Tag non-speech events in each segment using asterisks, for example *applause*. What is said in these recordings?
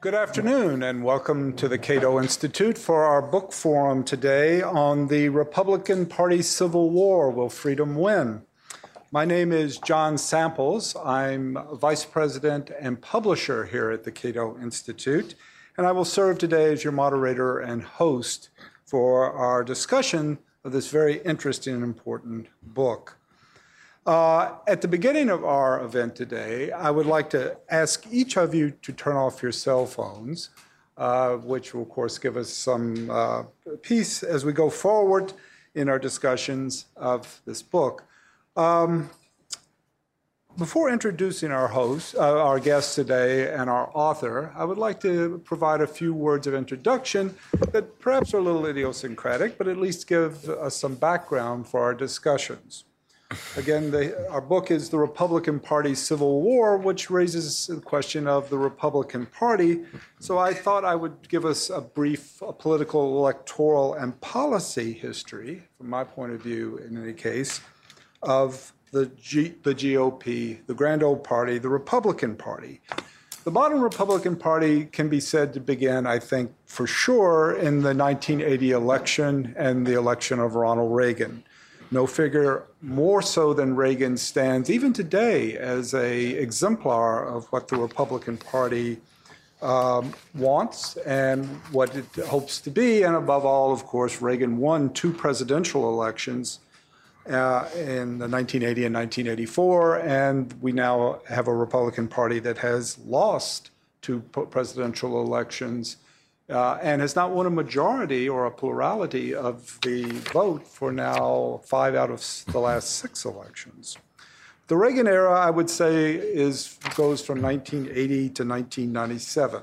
Good afternoon, and welcome to the Cato Institute for our book forum today on the Republican Party Civil War Will Freedom Win? My name is John Samples. I'm Vice President and Publisher here at the Cato Institute, and I will serve today as your moderator and host for our discussion of this very interesting and important book. Uh, at the beginning of our event today, I would like to ask each of you to turn off your cell phones, uh, which will, of course, give us some uh, peace as we go forward in our discussions of this book. Um, before introducing our host, uh, our guest today, and our author, I would like to provide a few words of introduction that perhaps are a little idiosyncratic, but at least give us some background for our discussions. Again, our book is The Republican Party Civil War, which raises the question of the Republican Party. So I thought I would give us a brief a political, electoral, and policy history, from my point of view, in any case, of the, G, the GOP, the grand old party, the Republican Party. The modern Republican Party can be said to begin, I think, for sure, in the 1980 election and the election of Ronald Reagan no figure more so than Reagan stands even today as a exemplar of what the Republican Party um, wants and what it hopes to be. And above all, of course, Reagan won two presidential elections uh, in 1980 and 1984, and we now have a Republican Party that has lost two presidential elections uh, and has not won a majority or a plurality of the vote for now five out of the last six elections. The Reagan era, I would say, is goes from 1980 to 1997.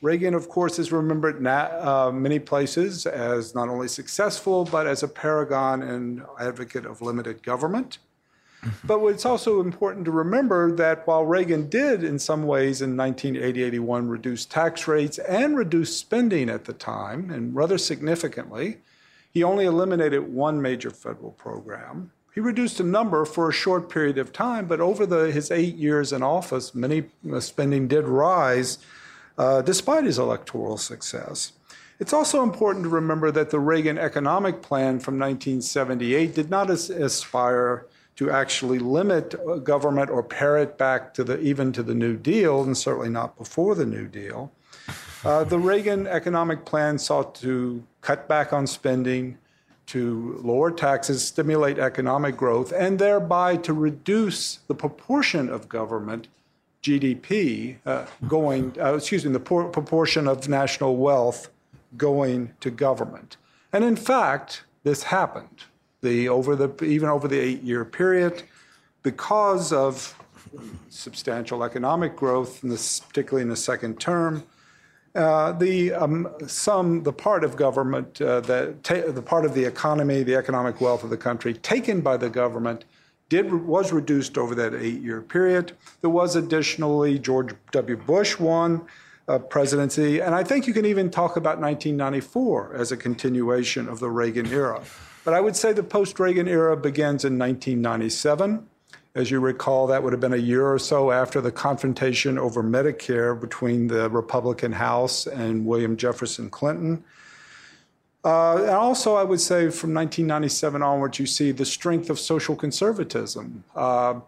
Reagan, of course, is remembered in uh, many places as not only successful, but as a paragon and advocate of limited government. But it's also important to remember that while Reagan did, in some ways, in 1980 81, reduce tax rates and reduce spending at the time, and rather significantly, he only eliminated one major federal program. He reduced a number for a short period of time, but over the, his eight years in office, many uh, spending did rise uh, despite his electoral success. It's also important to remember that the Reagan economic plan from 1978 did not as- aspire to actually limit government or pare it back to the even to the New Deal, and certainly not before the New Deal. Uh, the Reagan economic plan sought to cut back on spending, to lower taxes, stimulate economic growth, and thereby to reduce the proportion of government GDP uh, going, uh, excuse me, the por- proportion of national wealth going to government. And in fact, this happened the over the even over the eight-year period, because of substantial economic growth, in this, particularly in the second term. Uh, the um, the part of government uh, that the part of the economy, the economic wealth of the country taken by the government did was reduced over that eight-year period. There was additionally George W. Bush won uh, presidency, and I think you can even talk about 1994 as a continuation of the Reagan era. But I would say the post Reagan era begins in 1997. As you recall, that would have been a year or so after the confrontation over Medicare between the Republican House and William Jefferson Clinton. Uh, and also, I would say from 1997 onwards, you see the strength of social conservatism. Uh,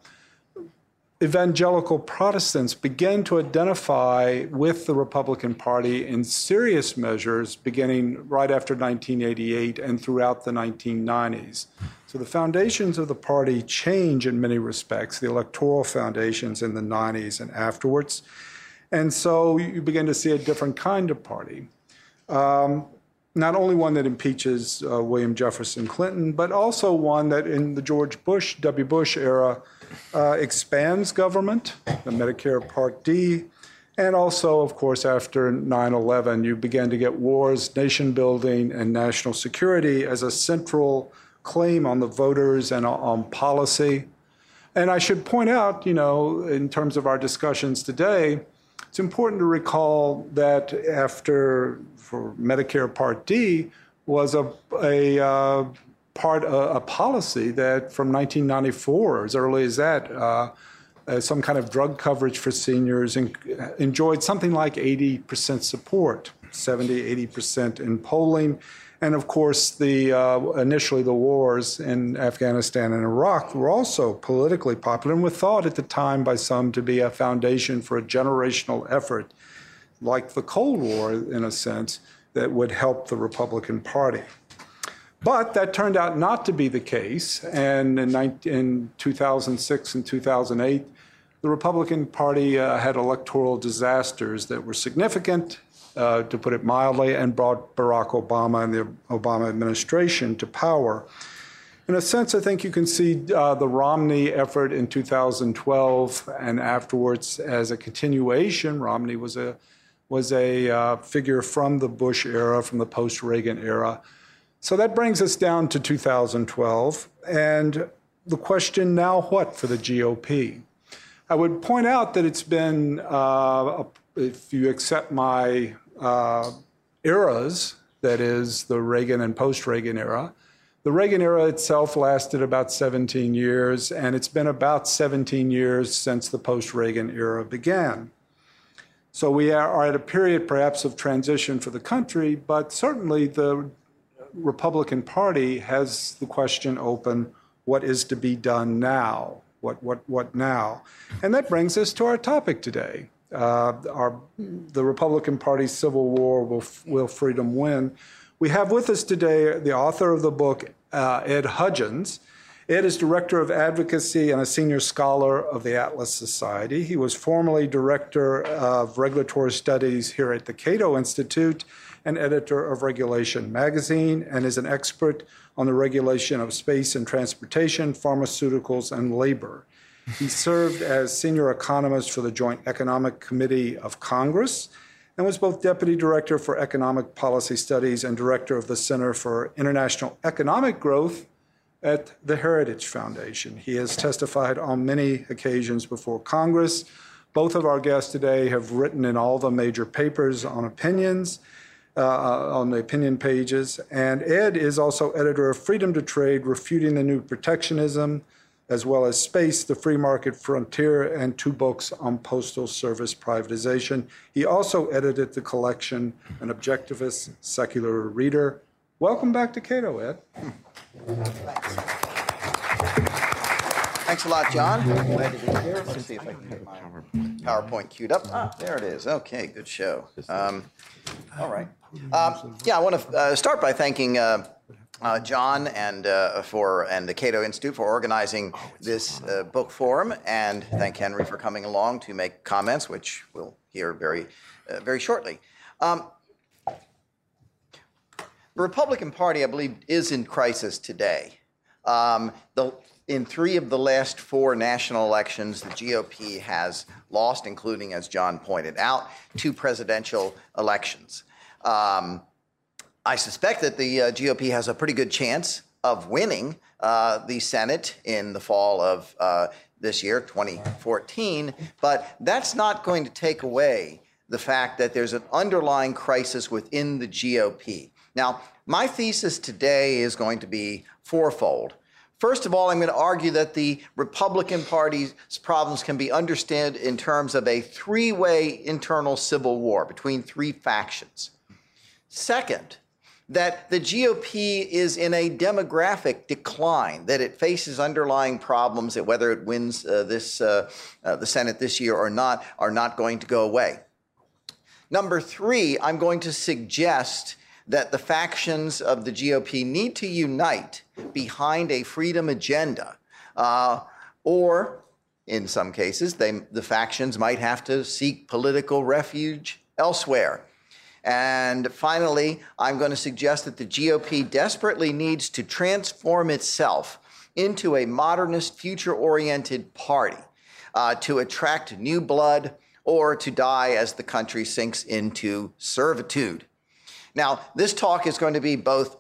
evangelical Protestants began to identify with the Republican Party in serious measures beginning right after 1988 and throughout the 1990s. So the foundations of the party change in many respects, the electoral foundations in the 90s and afterwards. And so you begin to see a different kind of party. Um, not only one that impeaches uh, William Jefferson Clinton, but also one that in the George Bush, W. Bush era, uh, expands government, the Medicare Part D, and also, of course, after 9 11, you began to get wars, nation building, and national security as a central claim on the voters and on policy. And I should point out, you know, in terms of our discussions today, it's important to recall that after for Medicare Part D was a, a uh, part a, a, policy that from 1994, as early as that, uh, uh, some kind of drug coverage for seniors, and enjoyed something like 80% support, 70, 80% in polling. And of course, the uh, initially the wars in Afghanistan and Iraq were also politically popular and were thought at the time by some to be a foundation for a generational effort, like the Cold War in a sense, that would help the Republican Party. But that turned out not to be the case. And in, 19, in 2006 and 2008, the Republican Party uh, had electoral disasters that were significant, uh, to put it mildly, and brought Barack Obama and the Obama administration to power. In a sense, I think you can see uh, the Romney effort in 2012 and afterwards as a continuation. Romney was a was a uh, figure from the Bush era, from the post Reagan era, so that brings us down to 2012 and the question now what for the GOP? I would point out that it's been, uh, if you accept my uh, eras, that is the Reagan and post Reagan era, the Reagan era itself lasted about 17 years, and it's been about 17 years since the post Reagan era began. So we are at a period perhaps of transition for the country, but certainly the Republican Party has the question open what is to be done now? What, what, what now? And that brings us to our topic today. Uh, our, the Republican Party's Civil War will, will freedom win? We have with us today the author of the book, uh, Ed Hudgins. Ed is Director of Advocacy and a Senior Scholar of the Atlas Society. He was formerly Director of Regulatory Studies here at the Cato Institute and editor of Regulation magazine, and is an expert on the regulation of space and transportation, pharmaceuticals, and labor. He served as senior economist for the Joint Economic Committee of Congress and was both deputy director for economic policy studies and director of the Center for International Economic Growth at the Heritage Foundation. He has testified on many occasions before Congress. Both of our guests today have written in all the major papers on opinions uh, uh, on the opinion pages. And Ed is also editor of Freedom to Trade, Refuting the New Protectionism, as well as Space, the Free Market Frontier, and two books on postal service privatization. He also edited the collection, An Objectivist Secular Reader. Welcome back to Cato, Ed. Thanks a lot, John. Glad to be here. Let's see if I can get my PowerPoint queued up. Ah, there it is. Okay, good show. Um, all right. Um, yeah, I want to uh, start by thanking uh, uh, John and uh, for and the Cato Institute for organizing this uh, book forum, and thank Henry for coming along to make comments, which we'll hear very, uh, very shortly. Um, the Republican Party, I believe, is in crisis today. Um, the, in three of the last four national elections, the GOP has lost, including, as John pointed out, two presidential elections. Um, I suspect that the uh, GOP has a pretty good chance of winning uh, the Senate in the fall of uh, this year, 2014, but that's not going to take away the fact that there's an underlying crisis within the GOP. Now, my thesis today is going to be fourfold. First of all, I'm going to argue that the Republican Party's problems can be understood in terms of a three way internal civil war between three factions. Second, that the GOP is in a demographic decline, that it faces underlying problems that whether it wins uh, this, uh, uh, the Senate this year or not are not going to go away. Number three, I'm going to suggest that the factions of the GOP need to unite behind a freedom agenda, uh, or in some cases, they, the factions might have to seek political refuge elsewhere. And finally, I'm going to suggest that the GOP desperately needs to transform itself into a modernist, future oriented party uh, to attract new blood or to die as the country sinks into servitude. Now, this talk is going to be both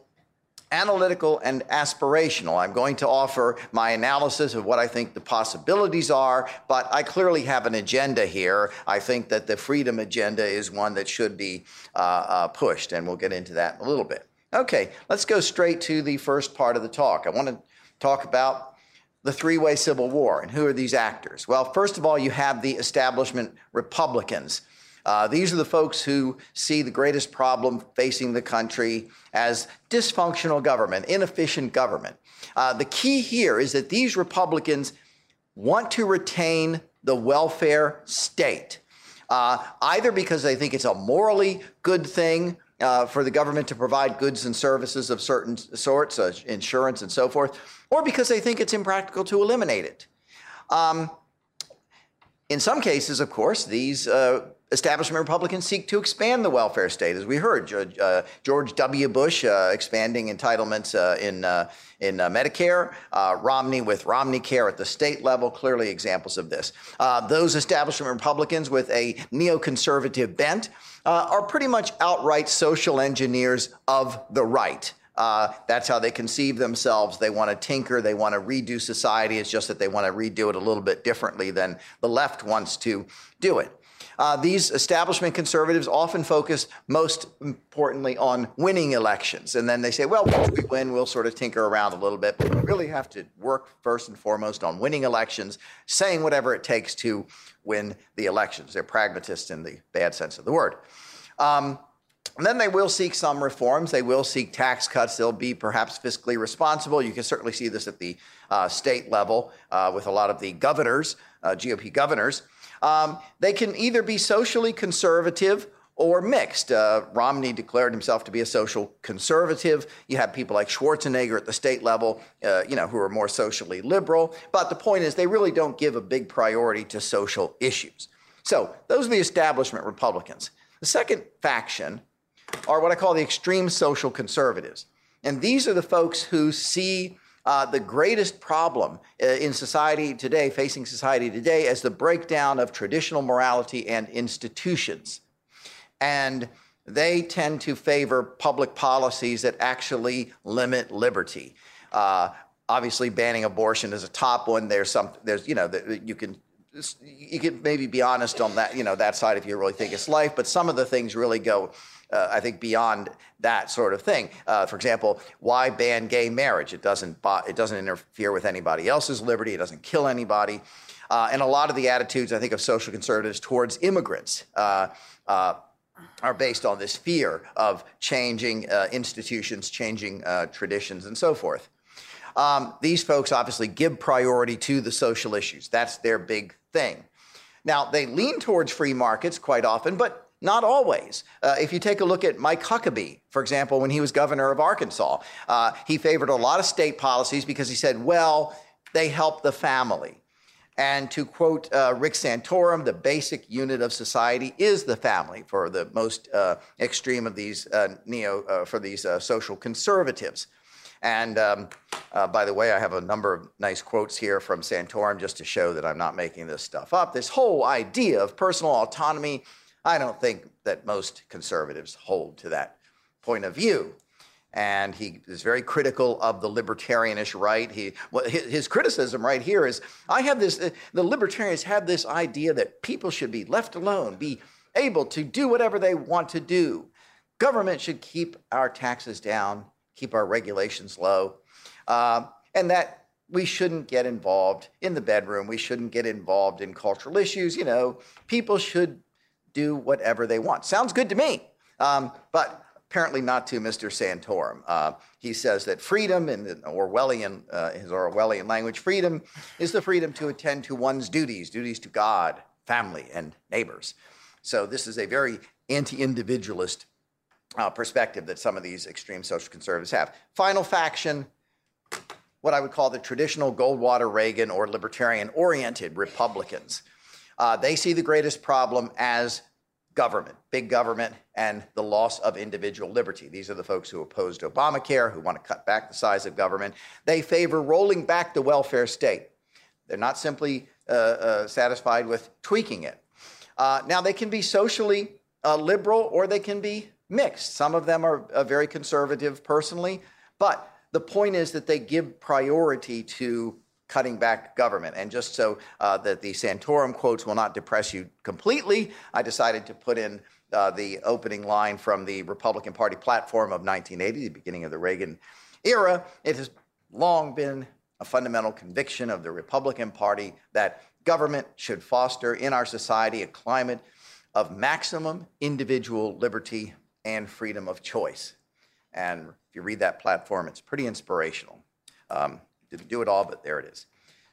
analytical and aspirational. I'm going to offer my analysis of what I think the possibilities are, but I clearly have an agenda here. I think that the freedom agenda is one that should be uh, uh, pushed, and we'll get into that in a little bit. Okay, let's go straight to the first part of the talk. I want to talk about the three way civil war. And who are these actors? Well, first of all, you have the establishment Republicans. Uh, these are the folks who see the greatest problem facing the country as dysfunctional government, inefficient government. Uh, the key here is that these Republicans want to retain the welfare state, uh, either because they think it's a morally good thing uh, for the government to provide goods and services of certain sorts, uh, insurance and so forth, or because they think it's impractical to eliminate it. Um, in some cases, of course, these uh, establishment Republicans seek to expand the welfare state, as we heard. George, uh, George W. Bush uh, expanding entitlements uh, in uh, in uh, Medicare, uh, Romney with Romney Care at the state level, clearly examples of this. those establishment Republicans with a neoconservative bent are pretty much outright social engineers of the right. Uh, that's how they conceive themselves. They want to tinker. They want to redo society. It's just that they want to redo it a little bit differently than the left wants to do it. Uh, these establishment conservatives often focus most importantly on winning elections. And then they say, well, once we win, we'll sort of tinker around a little bit. But we really have to work first and foremost on winning elections, saying whatever it takes to win the elections. They're pragmatists in the bad sense of the word. Um, and then they will seek some reforms. They will seek tax cuts. They'll be perhaps fiscally responsible. You can certainly see this at the uh, state level uh, with a lot of the governors, uh, GOP governors. Um, they can either be socially conservative or mixed. Uh, Romney declared himself to be a social conservative. You have people like Schwarzenegger at the state level, uh, you know, who are more socially liberal. But the point is, they really don't give a big priority to social issues. So those are the establishment Republicans. The second faction are what I call the extreme social conservatives. And these are the folks who see uh, the greatest problem uh, in society today, facing society today, as the breakdown of traditional morality and institutions. And they tend to favor public policies that actually limit liberty. Uh, obviously, banning abortion is a top one. There's some, there's, you know, you can you can maybe be honest on that, you know, that side if you really think it's life, but some of the things really go uh, I think, beyond that sort of thing. Uh, for example, why ban gay marriage? It doesn't, it doesn't interfere with anybody else's liberty, it doesn't kill anybody. Uh, and a lot of the attitudes, I think, of social conservatives towards immigrants uh, uh, are based on this fear of changing uh, institutions, changing traditions, and so forth. Um, these folks obviously give priority to the social issues. That's their big thing. Now, they lean towards free markets quite often, but not always. Uh, if you take a look at Mike Huckabee, for example, when he was governor of Arkansas, uh, he favored a lot of state policies because he said, well, they help the family. And to quote uh, Rick Santorum, the basic unit of society is the family for the most uh, extreme of these uh, neo, uh, for these social conservatives. And um, by the way, I have a number of nice quotes here from Santorum just to show that I'm not making this stuff up. This whole idea of personal autonomy I don't think that most conservatives hold to that point of view. And he is very critical of the libertarianish right. He, well, his, his criticism right here is I have this, the libertarians have this idea that people should be left alone, be able to do whatever they want to do. Government should keep our taxes down, keep our regulations low, uh, and that we shouldn't get involved in the bedroom. We shouldn't get involved in cultural issues. You know, people should do whatever they want. Sounds good to me, um, but apparently not to Mr. Santorum. Uh, he says that freedom, in Orwellian, uh, his Orwellian language, freedom is the freedom to attend to one's duties, duties to God, family, and neighbors. So this is a very anti-individualist uh, perspective that some of these extreme social conservatives have. Final faction, what I would call the traditional Goldwater Reagan or libertarian oriented Republicans. Uh, they see the greatest problem as government, big government, and the loss of individual liberty. These are the folks who opposed Obamacare, who want to cut back the size of government. They favor rolling back the welfare state. They're not simply uh, uh, satisfied with tweaking it. Uh, now, they can be socially uh, liberal or they can be mixed. Some of them are uh, very conservative personally, but the point is that they give priority to cutting back government. And just so uh, that the Santorum quotes will not depress you completely, I decided to put in uh, the opening line from the Republican Party platform of 1980, the beginning of the Reagan era. It has long been a fundamental conviction of the Republican Party that government should foster in our society a climate of maximum individual liberty and freedom of choice. And if you read that platform, it's pretty inspirational. Um, didn't do it all, but there it is.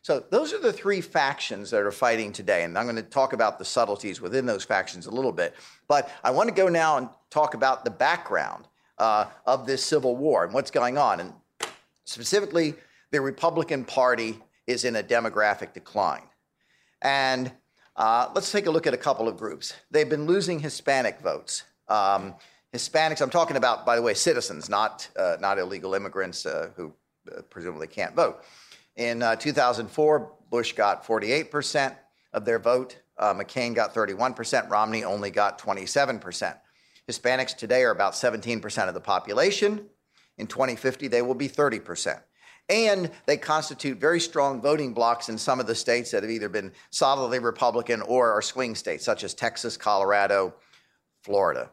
So those are the three factions that are fighting today, and I'm going to talk about the subtleties within those factions a little bit. But I want to go now and talk about the background uh, of this civil war and what's going on. And specifically, the Republican Party is in a demographic decline. And uh, let's take a look at a couple of groups. They've been losing Hispanic votes. Um, Hispanics, I'm talking about, by the way, citizens, not, uh, not illegal immigrants uh, who presumably can't vote. In uh, 2004, Bush got 48% of their vote. Uh, McCain got 31%. Romney only got 27%. Hispanics today are about 17% of the population. In 2050, they will be 30%. And they constitute very strong voting blocks in some of the states that have either been solidly Republican or are swing states, such as Texas, Colorado, Florida.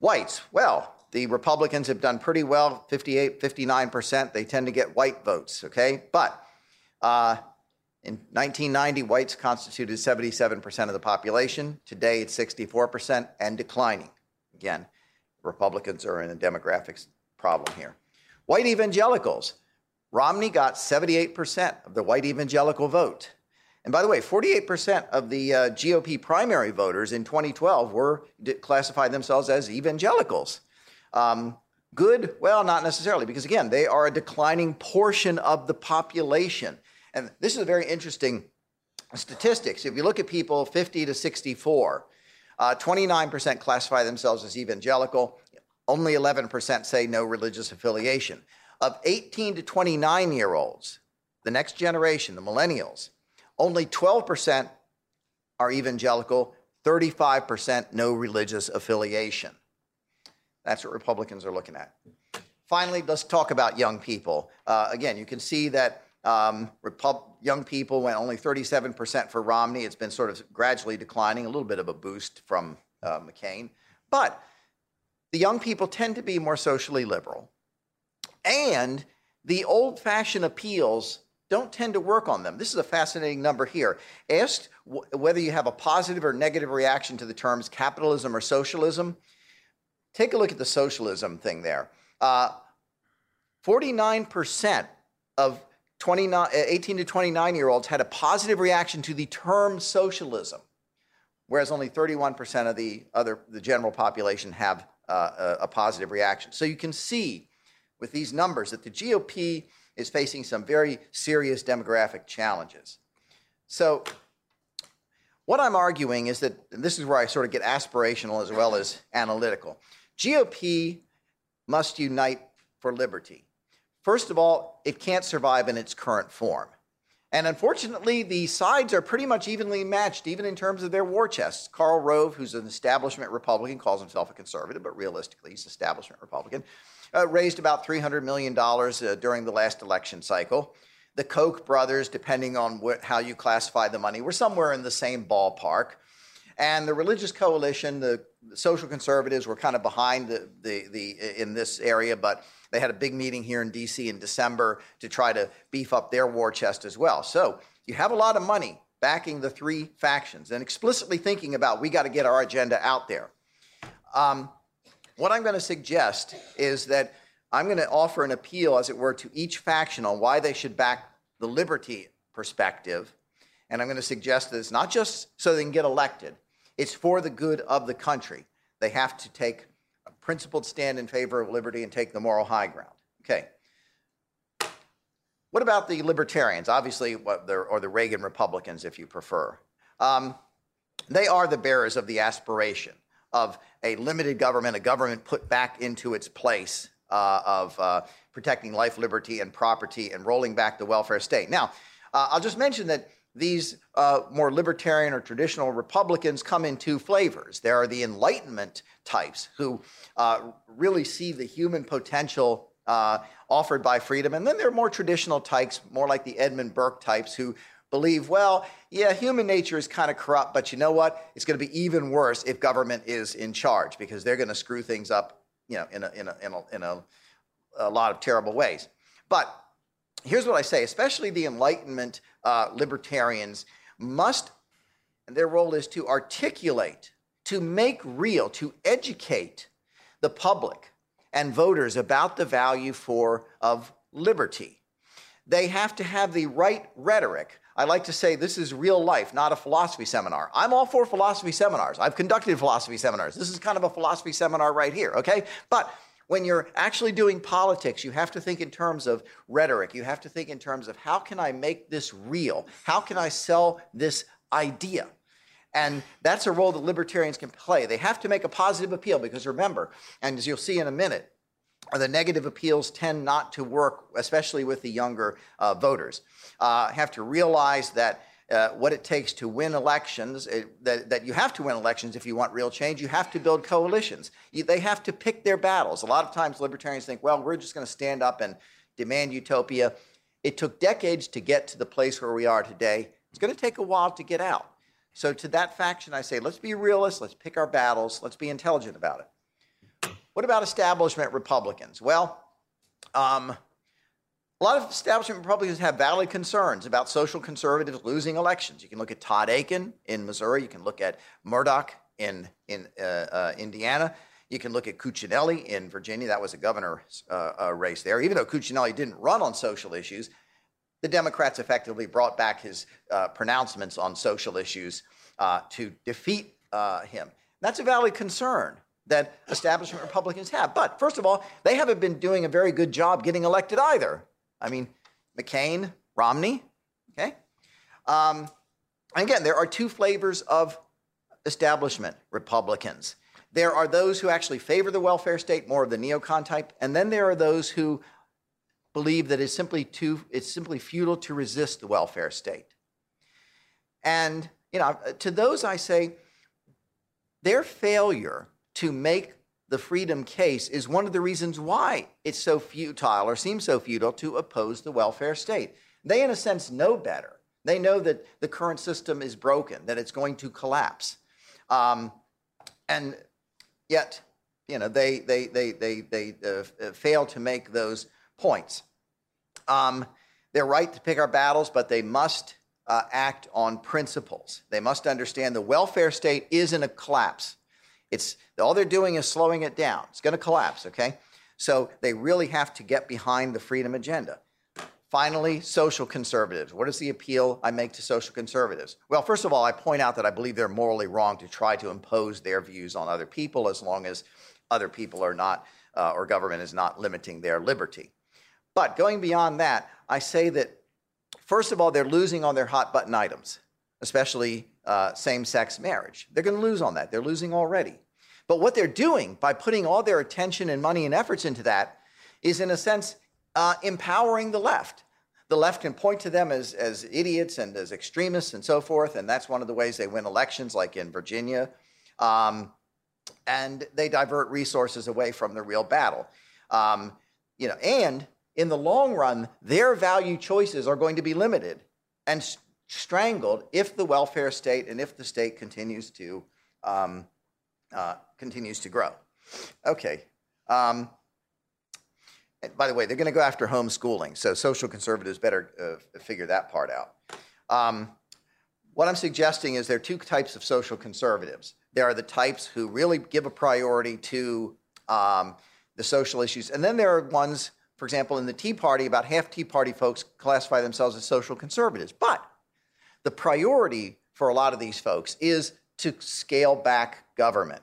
Whites, well, the Republicans have done pretty well 58, 59%. They tend to get white votes, okay? But uh, in 1990, whites constituted 77% of the population. Today, it's 64% and declining. Again, Republicans are in a demographics problem here. White evangelicals. Romney got 78% of the white evangelical vote. And by the way, 48% of the uh, GOP primary voters in 2012 were classified themselves as evangelicals. Um, good? Well, not necessarily, because again, they are a declining portion of the population. And this is a very interesting statistics. If you look at people 50 to 64, uh, 29% classify themselves as evangelical, only 11% say no religious affiliation. Of 18 to 29 year olds, the next generation, the millennials, only 12% are evangelical, 35% no religious affiliation. That's what Republicans are looking at. Finally, let's talk about young people. Uh, again, you can see that um, Repub- young people went only 37% for Romney. It's been sort of gradually declining, a little bit of a boost from uh, McCain. But the young people tend to be more socially liberal. And the old fashioned appeals don't tend to work on them. This is a fascinating number here. Asked w- whether you have a positive or negative reaction to the terms capitalism or socialism, Take a look at the socialism thing there. Uh, 49% of 29, 18 to 29 year olds had a positive reaction to the term socialism, whereas only 31% of the other the general population have uh, a, a positive reaction. So you can see with these numbers that the GOP is facing some very serious demographic challenges. So what I'm arguing is that this is where I sort of get aspirational as well as analytical. GOP must unite for liberty. First of all, it can't survive in its current form. And unfortunately, the sides are pretty much evenly matched, even in terms of their war chests. Karl Rove, who's an establishment Republican, calls himself a conservative, but realistically, he's an establishment Republican, uh, raised about $300 million uh, during the last election cycle. The Koch brothers, depending on wh- how you classify the money, were somewhere in the same ballpark. And the religious coalition, the social conservatives were kind of behind the, the, the, in this area, but they had a big meeting here in DC in December to try to beef up their war chest as well. So you have a lot of money backing the three factions and explicitly thinking about we got to get our agenda out there. Um, what I'm going to suggest is that I'm going to offer an appeal, as it were, to each faction on why they should back the liberty perspective. And I'm going to suggest that it's not just so they can get elected, it's for the good of the country. They have to take a principled stand in favor of liberty and take the moral high ground. Okay. What about the libertarians? Obviously, or the Reagan Republicans, if you prefer. Um, they are the bearers of the aspiration of a limited government, a government put back into its place uh, of uh, protecting life, liberty, and property, and rolling back the welfare state. Now, uh, I'll just mention that these uh, more libertarian or traditional Republicans come in two flavors. There are the Enlightenment types who uh, really see the human potential uh, offered by freedom. And then there are more traditional types, more like the Edmund Burke types, who believe, well, yeah, human nature is kind of corrupt, but you know what? It's going to be even worse if government is in charge because they're going to screw things up, you know, in a, in a, in a, in a, a lot of terrible ways. But here's what I say, especially the Enlightenment uh, libertarians must, and their role is to articulate, to make real, to educate the public and voters about the value for of liberty. They have to have the right rhetoric. I like to say this is real life, not a philosophy seminar. I'm all for philosophy seminars. I've conducted philosophy seminars. This is kind of a philosophy seminar right here, okay? But when you're actually doing politics, you have to think in terms of rhetoric. You have to think in terms of how can I make this real? How can I sell this idea? And that's a role that libertarians can play. They have to make a positive appeal because remember, and as you'll see in a minute, the negative appeals tend not to work, especially with the younger uh, voters. Uh, have to realize that uh, what it takes to win elections, it, that, that, you have to win elections if you want real change, you have to build coalitions. You, they have to pick their battles. A lot of times libertarians think, well, we're just going to stand up and demand utopia. It took decades to get to the place where we are today. It's going to take a while to get out. So, to that faction, I say, let's be realists, let's pick our battles, let's be intelligent about it. What about establishment Republicans? Well, um, a lot of establishment Republicans have valid concerns about social conservatives losing elections. You can look at Todd Akin in Missouri. You can look at Mourdock in, in uh, uh, Indiana. You can look at Cuccinelli in Virginia. That was a governor's uh, uh, race there. Even though Cuccinelli didn't run on social issues, the Democrats effectively brought back his uh, pronouncements on social issues uh, to defeat him. That's a valid concern that establishment Republicans have. But first of all, they haven't been doing a very good job getting elected either. I mean, McCain, Romney, okay? Um, and again, there are two flavors of establishment Republicans. There are those who actually favor the welfare state, more of the neocon type, and then there are those who believe that it's simply too it's simply futile to resist the welfare state. And you know, to those I say, their failure to make the freedom case is one of the reasons why it's so futile or seems so futile to oppose the welfare state. They, in a sense, know better. They know that the current system is broken, that it's going to collapse. Um, and yet, you know, they, they, they, they, they uh, uh fail to make those points. Um, they're right to pick our battles, but they must uh, act on principles. They must understand the welfare state is in a collapse. It's all they're doing is slowing it down. It's going to collapse, okay? So they really have to get behind the freedom agenda. Finally, social conservatives. What is the appeal I make to social conservatives? Well, first of all, I point out that I believe they're morally wrong to try to impose their views on other people as long as other people are not, uh, or government is not limiting their liberty. But going beyond that, I say that, first of all, they're losing on their hot button items, especially uh, same sex marriage. They're going to lose on that. They're losing already. But what they're doing by putting all their attention and money and efforts into that is, in a sense, uh, empowering the left. The left can point to them as, as idiots and as extremists and so forth, and that's one of the ways they win elections, like in Virginia. Um, and they divert resources away from the real battle. Um, you know, and in the long run, their value choices are going to be limited and strangled if the welfare state and if the state continues to um, uh, continues to grow. Okay. Um, by the way, they're going to go after homeschooling, so social conservatives better uh, figure that part out. Um, what I'm suggesting is there are two types of social conservatives. There are the types who really give a priority to um, the social issues, and then there are ones, for example, in the Tea Party, about half Tea Party folks classify themselves as social conservatives. But the priority for a lot of these folks is to scale back government.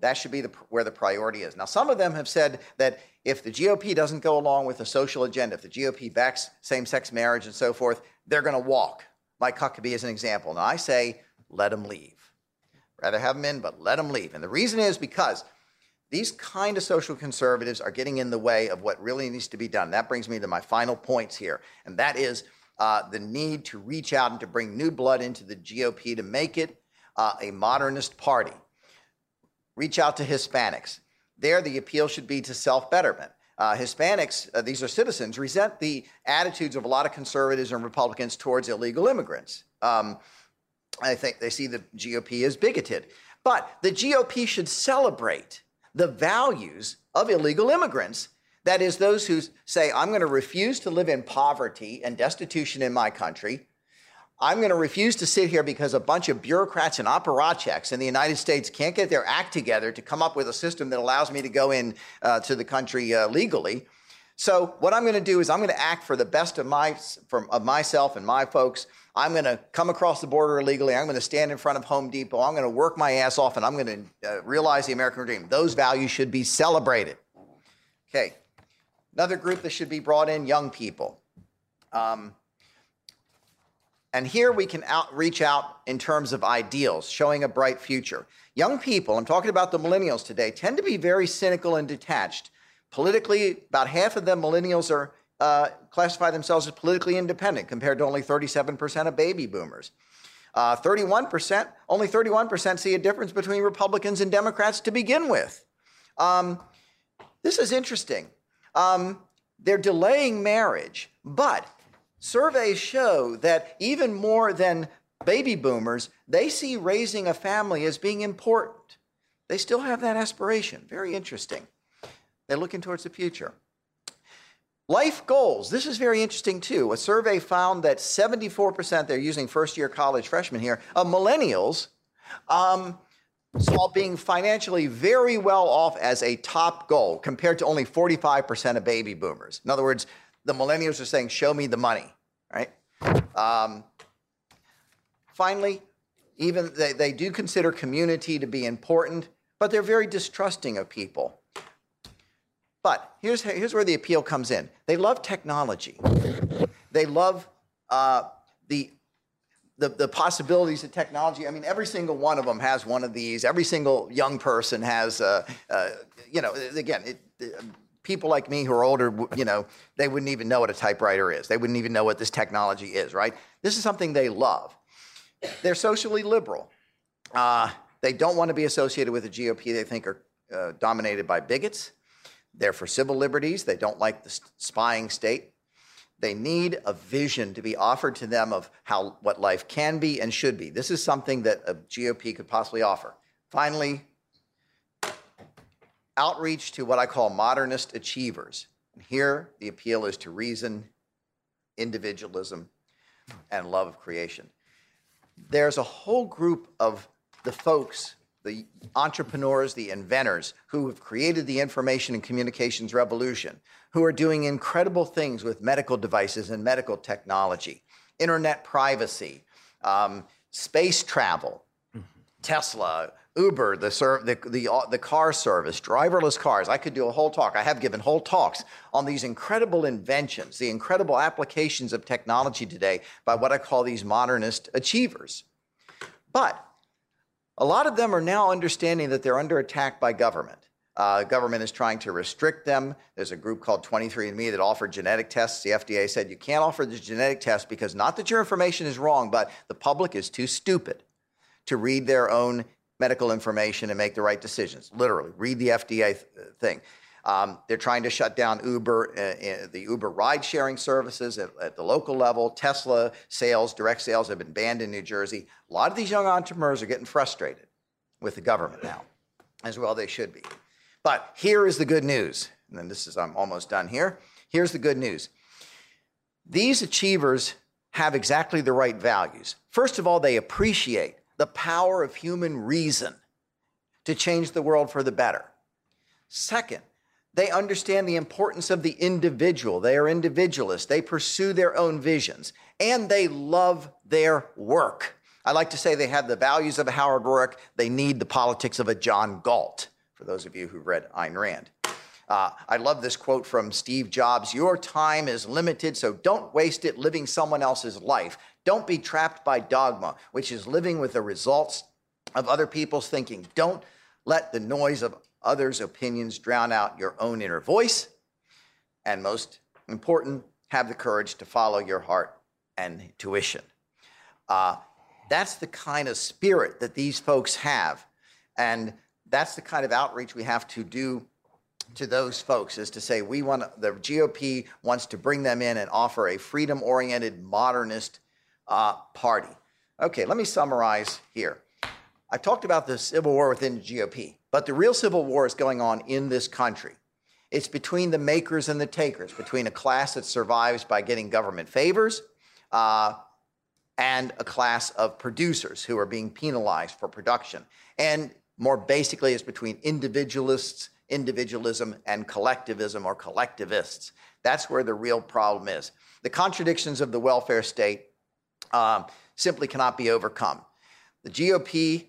That should be the, where the priority is. Now, some of them have said that if the GOP doesn't go along with the social agenda, if the GOP backs same sex marriage and so forth, they're going to walk. Mike Huckabee is an example. Now, I say, let them leave. Rather have them in, but let them leave. And the reason is because these kind of social conservatives are getting in the way of what really needs to be done. That brings me to my final points here, and that is uh, the need to reach out and to bring new blood into the GOP to make it uh, a modernist party. Reach out to Hispanics. There, the appeal should be to self betterment. Uh, Hispanics, uh, these are citizens, resent the attitudes of a lot of conservatives and Republicans towards illegal immigrants. Um, I think they see the GOP as bigoted. But the GOP should celebrate the values of illegal immigrants That is, those who say, I'm going to refuse to live in poverty and destitution in my country. I'm going to refuse to sit here because a bunch of bureaucrats and apparatchiks in the United States can't get their act together to come up with a system that allows me to go in uh, to the country uh, legally. So what I'm going to do is I'm going to act for the best of my from, of myself and my folks. I'm going to come across the border illegally. I'm going to stand in front of Home Depot. I'm going to work my ass off, and I'm going to uh, realize the American dream. Those values should be celebrated. Okay, another group that should be brought in: young people. Um, and here we can out, reach out in terms of ideals, showing a bright future. Young people, I'm talking about the millennials today, tend to be very cynical and detached. Politically, about half of them millennials are uh, classify themselves as politically independent, compared to only 37% of baby boomers. Uh, 31%, only 31% see a difference between Republicans and Democrats to begin with. Um, this is interesting. Um, they're delaying marriage, but Surveys show that even more than baby boomers, they see raising a family as being important. They still have that aspiration. Very interesting. They're looking towards the future. Life goals. This is very interesting too. A survey found that 74%, they're using first year college freshmen here, of millennials um, saw being financially very well off as a top goal compared to only 45% of baby boomers. In other words, the millennials are saying, show me the money, right? Um, finally, even they, they do consider community to be important, but they're very distrusting of people. But here's, here's where the appeal comes in. They love technology. They love uh, the, the, the possibilities of technology. I mean, every single one of them has one of these. Every single young person has, uh, uh, you know, again, it, people like me who are older, you know, they wouldn't even know what a typewriter is. They wouldn't even know what this technology is, right? This is something they love. They're socially liberal. Uh, they don't want to be associated with a GOP they think are uh, dominated by bigots. They're for civil liberties. They don't like the spying state. They need a vision to be offered to them of how what life can be and should be. This is something that a GOP could possibly offer. Finally, outreach to what I call modernist achievers. And here, the appeal is to reason, individualism, and love of creation. There's a whole group of the folks, the entrepreneurs, the inventors who have created the information and communications revolution, who are doing incredible things with medical devices and medical technology, internet privacy, um, space travel, mm-hmm. Tesla, Uber, the, the, the, uh, the car service, driverless cars. I could do a whole talk. I have given whole talks on these incredible inventions, the incredible applications of technology today by what I call these modernist achievers. But a lot of them are now understanding that they're under attack by government. Uh, government is trying to restrict them. There's a group called 23andMe that offered genetic tests. The FDA said you can't offer the genetic test because not that your information is wrong, but the public is too stupid to read their own medical information and make the right decisions. Literally, read the FDA th- thing. Um, they're trying to shut down Uber, uh, uh, the Uber ride sharing services at, at, the local level. Tesla sales, direct sales have been banned in New Jersey. A lot of these young entrepreneurs are getting frustrated with the government now, as well they should be. But here is the good news. And then this is, I'm almost done here. Here's the good news. These achievers have exactly the right values. First of all, they appreciate the power of human reason to change the world for the better. Second, they understand the importance of the individual. They are individualists. They pursue their own visions and they love their work. I like to say they have the values of a Howard Roark. They need the politics of a John Galt, for those of you who've read Ayn Rand. Uh, I love this quote from Steve Jobs Your time is limited, so don't waste it living someone else's life. Don't be trapped by dogma, which is living with the results of other people's thinking. Don't let the noise of others' opinions drown out your own inner voice. And most important, have the courage to follow your heart and intuition. Uh, that's the kind of spirit that these folks have. And that's the kind of outreach we have to do to those folks is to say we want the GOP wants to bring them in and offer a freedom oriented modernist uh, party. Okay, let me summarize here. I talked about the civil war within the GOP, but the real civil war is going on in this country. It's between the makers and the takers, between a class that survives by getting government favors uh, and a class of producers who are being penalized for production. And more basically, it's between individualists, individualism, and collectivism or collectivists. That's where the real problem is. The contradictions of the welfare state um, simply cannot be overcome. The GOP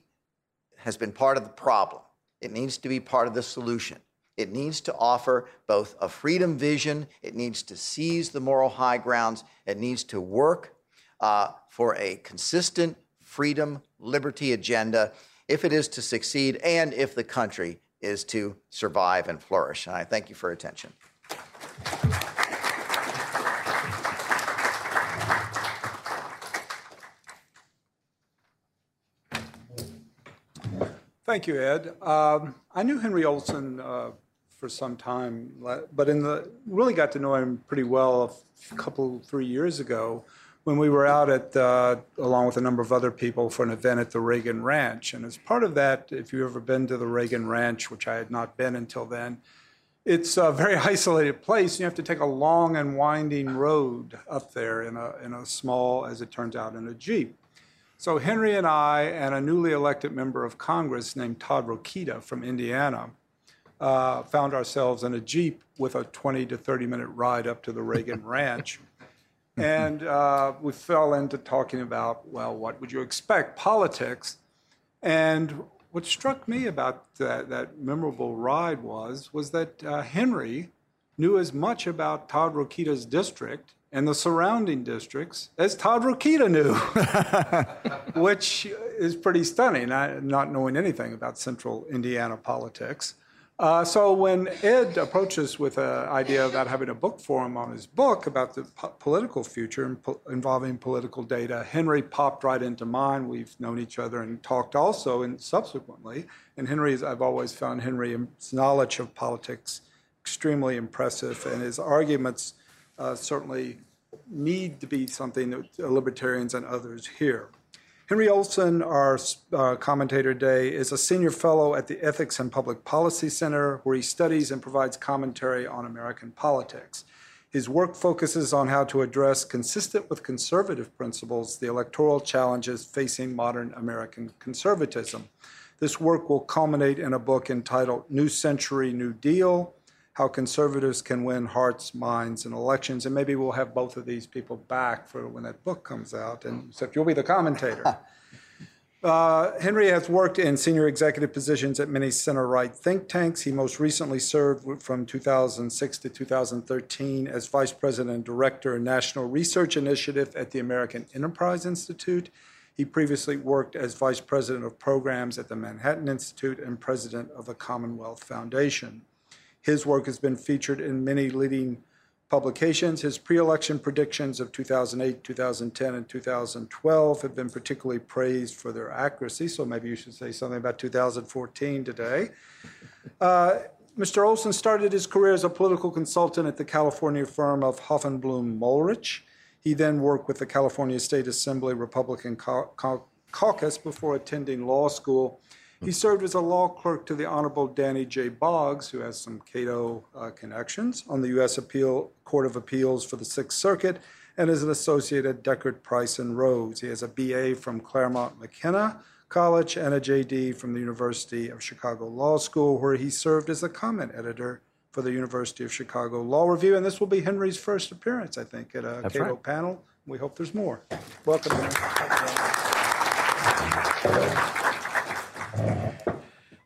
has been part of the problem. It needs to be part of the solution. It needs to offer both a freedom vision, it needs to seize the moral high grounds, it needs to work uh, for a consistent freedom, liberty agenda if it is to succeed and if the country is to survive and flourish. And I thank you for your attention. Thank you, Ed. Um, I knew Henry Olsen uh, for some time, but in the really got to know him pretty well a couple three years ago when we were out at uh, along with a number of other people for an event at the Reagan Ranch. And as part of that, if you've ever been to the Reagan Ranch, which I had not been until then, it's a very *laughs* isolated place. You have to take a long and winding road up there in a in a small, as it turns out, in a jeep. So Henry and I and a newly elected member of Congress named Todd Rokita from Indiana uh, found ourselves in a Jeep with a 20 to 30 minute ride up to the Reagan Ranch. And uh, we fell into talking about, well, what would you expect? Politics. And what struck me about that, that memorable ride was, was that uh, Henry knew as much about Todd Rokita's district and the surrounding districts as Todd Rokita knew, *laughs* which is pretty stunning, not knowing anything about central Indiana politics. Uh, so when Ed approaches with an idea about having a book forum on his book about the po- political future po- involving political data, Henry popped right into mind. We've known each other and talked also and subsequently. And Henry's, I've always found Henry's knowledge of politics extremely impressive, and his arguments uh, certainly need to be something that libertarians and others hear. Henry Olsen, our uh, commentator today, is a senior fellow at the Ethics and Public Policy Center, where he studies and provides commentary on American politics. His work focuses on how to address, consistent with conservative principles, the electoral challenges facing modern American conservatism. This work will culminate in a book entitled New Century, New Deal how conservatives can win hearts, minds, and elections. And maybe we'll have both of these people back for when that book comes out. And except you'll be the commentator. *laughs* Uh, Henry has worked in senior executive positions at many center right think tanks. He most recently served from 2006 to 2013 as vice president and director of National Research Initiative at the American Enterprise Institute. He previously worked as vice president of programs at the Manhattan Institute and president of the Commonwealth Foundation. His work has been featured in many leading publications. His pre election predictions of 2008, 2010, and 2012 have been particularly praised for their accuracy. So maybe you should say something about 2014 today. Uh, Mr. Olsen started his career as a political consultant at the California firm of Hoffenblum Mulrich. He then worked with the California State Assembly Republican Caucus before attending law school he served as a law clerk to the Honorable Danny J. Boggs, who has some Cato uh, connections, on the U.S. Appeal Court of Appeals for the Sixth Circuit, and is an associate at Dechert Price and Rhoads. He has a BA from Claremont McKenna College and a JD from the University of Chicago Law School, where he served as a comment editor for the University of Chicago Law Review. And this will be Henry's first appearance, I think, at a That's Cato right. panel. We hope there's more. Welcome.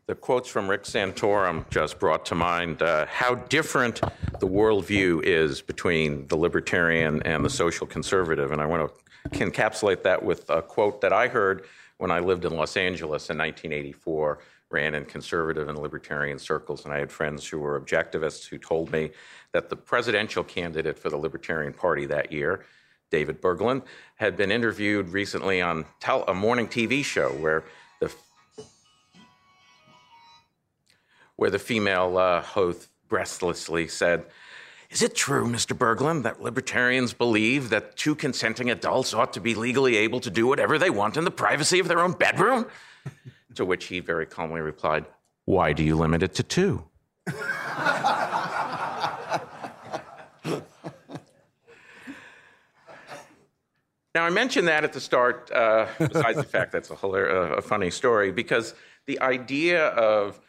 The quotes from Rick Santorum just brought to mind uh, how different the worldview is between the libertarian and the social conservative. And I want to encapsulate that with a quote that I heard when I lived in Los Angeles in 1984, ran in conservative and libertarian circles. And I had friends who were objectivists who told me that the presidential candidate for the Libertarian Party that year, David Bergland, had been interviewed recently on tel- a morning TV show where where the female uh, host breathlessly said, Is it true, Mr. Bergland, that libertarians believe that two consenting adults ought to be legally able to do whatever they want in the privacy of their own bedroom? *laughs* to which he very calmly replied, Why do you limit it to two? *laughs* Now, I mentioned that at the start, uh, besides the fact that's a, hilarious, uh, a funny story, because the idea of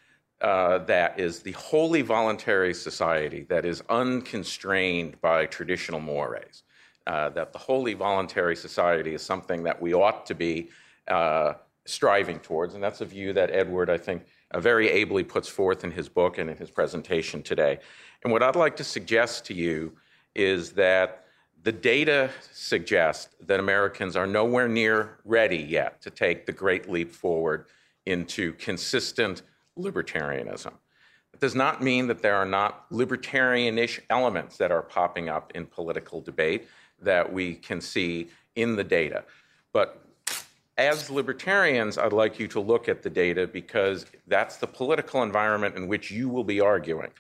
uh, that is the wholly voluntary society that is unconstrained by traditional mores. Uh, that the wholly voluntary society is something that we ought to be uh, striving towards, and that's a view that Edward, I think, uh, very ably puts forth in his book and in his presentation today. And what I'd like to suggest to you is that the data suggest that Americans are nowhere near ready yet to take the great leap forward into consistent libertarianism. It does not mean that there are not libertarianish elements that are popping up in political debate that we can see in the data. But as libertarians, I'd like you to look at the data because that's the political environment in which you will be arguing.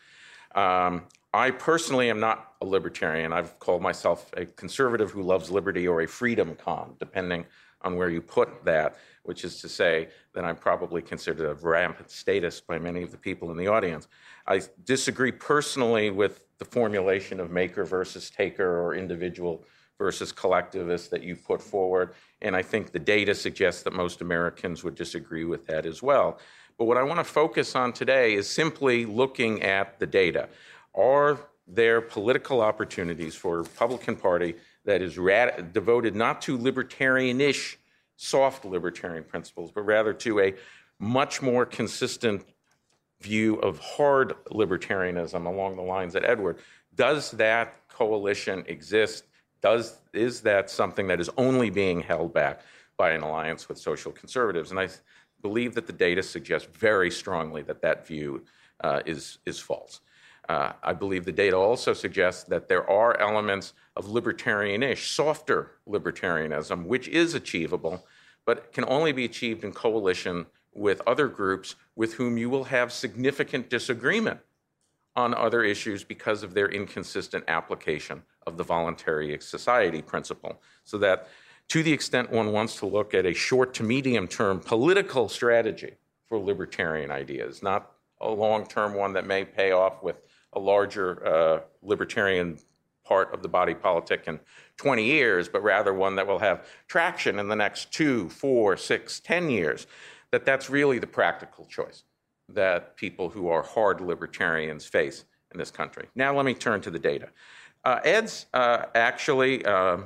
Um, I personally am not a libertarian. I've called myself a conservative who loves liberty or a freedom con, depending on where you put that, which is to say that I'm probably considered a rampant statist by many of the people in the audience. I disagree personally with the formulation of maker versus taker or individual versus collectivist that you put forward. And I think the data suggests that most Americans would disagree with that as well. But what I want to focus on today is simply looking at the data. Are there political opportunities for a Republican Party that is devoted not to libertarianish, soft libertarian principles, but rather to a much more consistent view of hard libertarianism along the lines that Edward? Does that coalition exist? Does, is that something that is only being held back by an alliance with social conservatives? And I believe that the data suggests very strongly that that view uh, is, is false. Uh, I believe the data also suggests that there are elements of libertarianish, softer libertarianism, which is achievable, but can only be achieved in coalition with other groups with whom you will have significant disagreement on other issues because of their inconsistent application of the voluntary society principle. So that to the extent one wants to look at a short to medium term political strategy for libertarian ideas, not a long term one that may pay off with a larger uh, libertarian part of the body politic in 20 years, but rather one that will have traction in the next two, four, six, ten years, that that's really the practical choice that people who are hard libertarians face in this country. Now, let me turn to the data. Uh, Ed's uh, actually uh,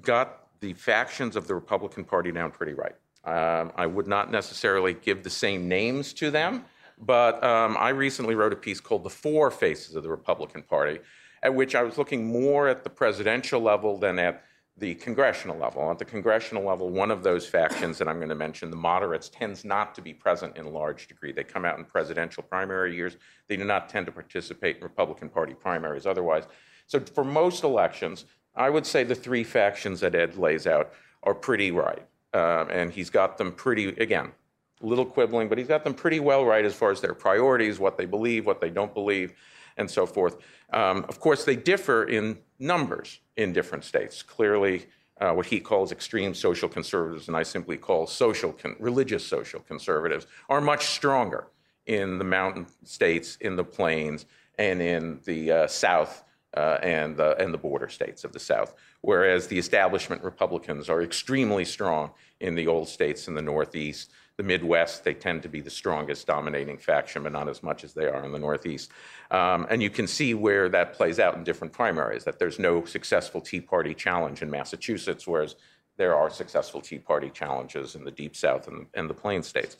got the factions of the Republican Party down pretty right. Um, I would not necessarily give the same names to them, but um, I recently wrote a piece called The Four Faces of the Republican Party, at which I was looking more at the presidential level than at the congressional level. At the congressional level, one of those factions that I'm going to mention, the moderates, tends not to be present in a large degree. They come out in presidential primary years. They do not tend to participate in Republican Party primaries otherwise. So for most elections, I would say the three factions that Ed lays out are pretty right. Uh, and he's got them pretty, again, little quibbling, but he's got them pretty well right as far as their priorities, what they believe, what they don't believe, and so forth. Um, of course, they differ in numbers in different states. Clearly, uh, what he calls extreme social conservatives, and I simply call social con- religious social conservatives, are much stronger in the mountain states, in the plains, and in the uh, South uh, and, the, and the border states of the South. Whereas the establishment Republicans are extremely strong in the old states in the Northeast the Midwest, they tend to be the strongest dominating faction, but not as much as they are in the Northeast. Um, and you can see where that plays out in different primaries, that there's no successful Tea Party challenge in Massachusetts, whereas there are successful Tea Party challenges in the Deep South and, and the Plain States.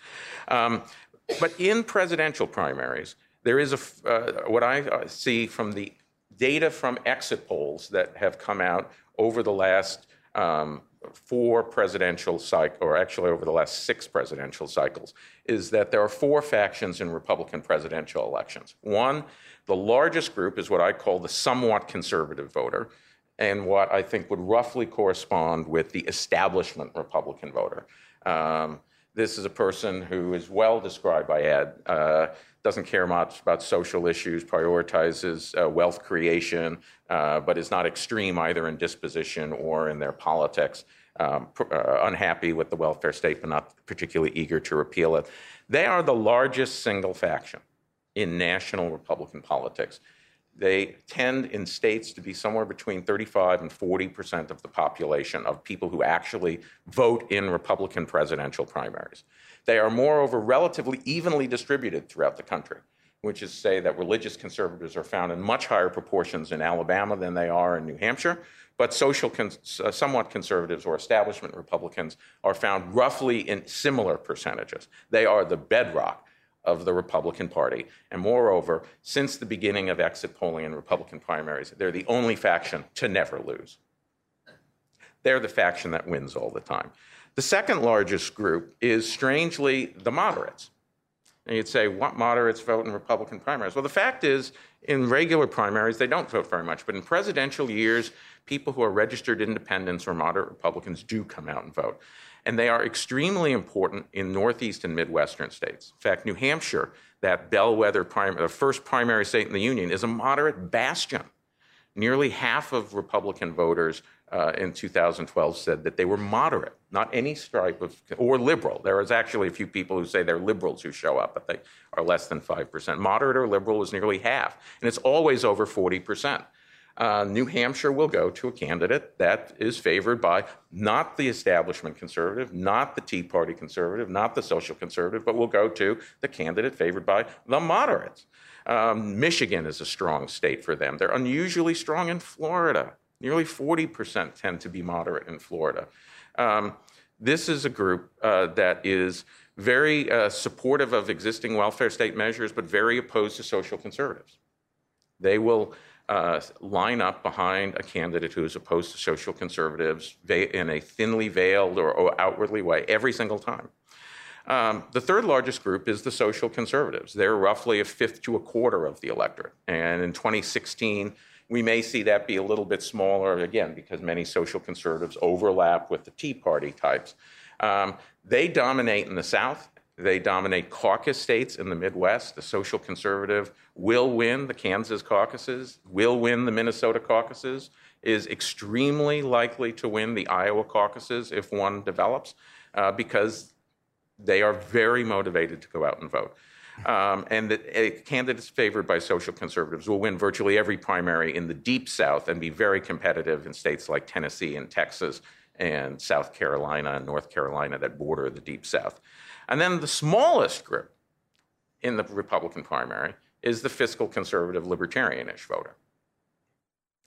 Um, but in presidential primaries, there is a, uh, what I uh, see from the data from exit polls that have come out over the last um, four presidential cycles, or actually over the last six presidential cycles, is that there are four factions in Republican presidential elections. One, the largest group is what I call the somewhat conservative voter, and what I think would roughly correspond with the establishment Republican voter. Um, this is a person who is well described by Ed, uh, doesn't care much about social issues, prioritizes uh, wealth creation, uh, but is not extreme either in disposition or in their politics. Um, pr- uh, unhappy with the welfare state, but not particularly eager to repeal it. They are the largest single faction in national Republican politics. they tend in states to be somewhere between 35 and 40 percent of the population of people who actually vote in Republican presidential primaries. They are, moreover, relatively evenly distributed throughout the country, which is to say that religious conservatives are found in much higher proportions in Alabama than they are in New Hampshire, but social, cons- uh, somewhat conservatives or establishment Republicans are found roughly in similar percentages. They are the bedrock of the Republican Party. And moreover, since the beginning of exit polling in Republican primaries, they're the only faction to never lose. They're the faction that wins all the time. The second largest group is strangely the moderates. And you'd say, what moderates vote in Republican primaries? Well, the fact is, in regular primaries, they don't vote very much. But in presidential years, people who are registered independents or moderate Republicans do come out and vote and they are extremely important in Northeast and Midwestern states. In fact, New Hampshire, that bellwether, primary, the first primary state in the Union, is a moderate bastion. Nearly half of Republican voters uh, in 2012 said that they were moderate, not any stripe of, or liberal. There is actually a few people who say they're liberals who show up, but they are less than 5%. Moderate or liberal is nearly half, and it's always over 40% uh, New Hampshire will go to a candidate that is favored by not the establishment conservative, not the Tea Party conservative, not the social conservative, but will go to the candidate favored by the moderates. Um, Michigan is a strong state for them. They're unusually strong in Florida. Nearly 40% tend to be moderate in Florida. Um, this is a group uh, that is very uh, supportive of existing welfare state measures, but very opposed to social conservatives. They will uh, line up behind a candidate who is opposed to social conservatives in a thinly veiled or, outwardly way every single time. Um, the third largest group is the social conservatives. They're roughly a fifth to a quarter of the electorate. And in 2016, we may see that be a little bit smaller, again, because many social conservatives overlap with the Tea Party types. Um, they dominate in the South they dominate caucus states in the Midwest. The social conservative will win the Kansas caucuses, will win the Minnesota caucuses, is extremely likely to win the Iowa caucuses if one develops, uh, because they are very motivated to go out and vote. Um, and the candidates favored by social conservatives will win virtually every primary in the deep South and be very competitive in states like Tennessee and Texas and South Carolina and North Carolina that border the deep South. And then the smallest group in the Republican primary is the fiscal conservative libertarianish voter.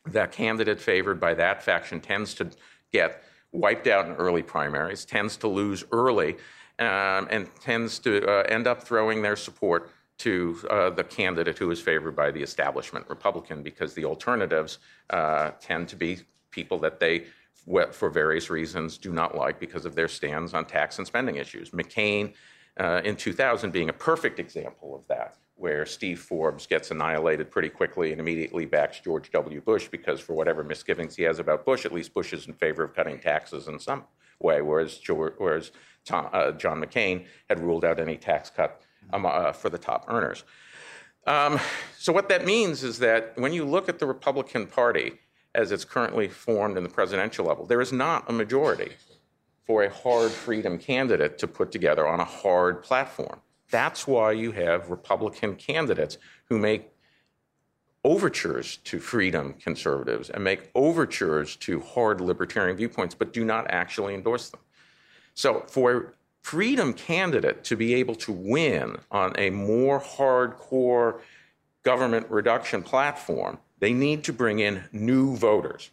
The candidate favored by that faction tends to get wiped out in early primaries, tends to lose early, um, and tends to uh, end up throwing their support to uh, the candidate who is favored by the establishment Republican because the alternatives uh, tend to be people that they for various reasons, do not like because of their stands on tax and spending issues. McCain uh, in 2000 being a perfect example of that, where Steve Forbes gets annihilated pretty quickly and immediately backs George W. Bush because, for whatever misgivings he has about Bush, at least Bush is in favor of cutting taxes in some way, whereas, George, whereas Tom, uh, John McCain had ruled out any tax cut um, uh, for the top earners. Um, so, what that means is that when you look at the Republican Party, as it's currently formed in the presidential level, there is not a majority for a hard freedom candidate to put together on a hard platform. That's why you have Republican candidates who make overtures to freedom conservatives and make overtures to hard libertarian viewpoints, but do not actually endorse them. So, for a freedom candidate to be able to win on a more hardcore government reduction platform, they need to bring in new voters.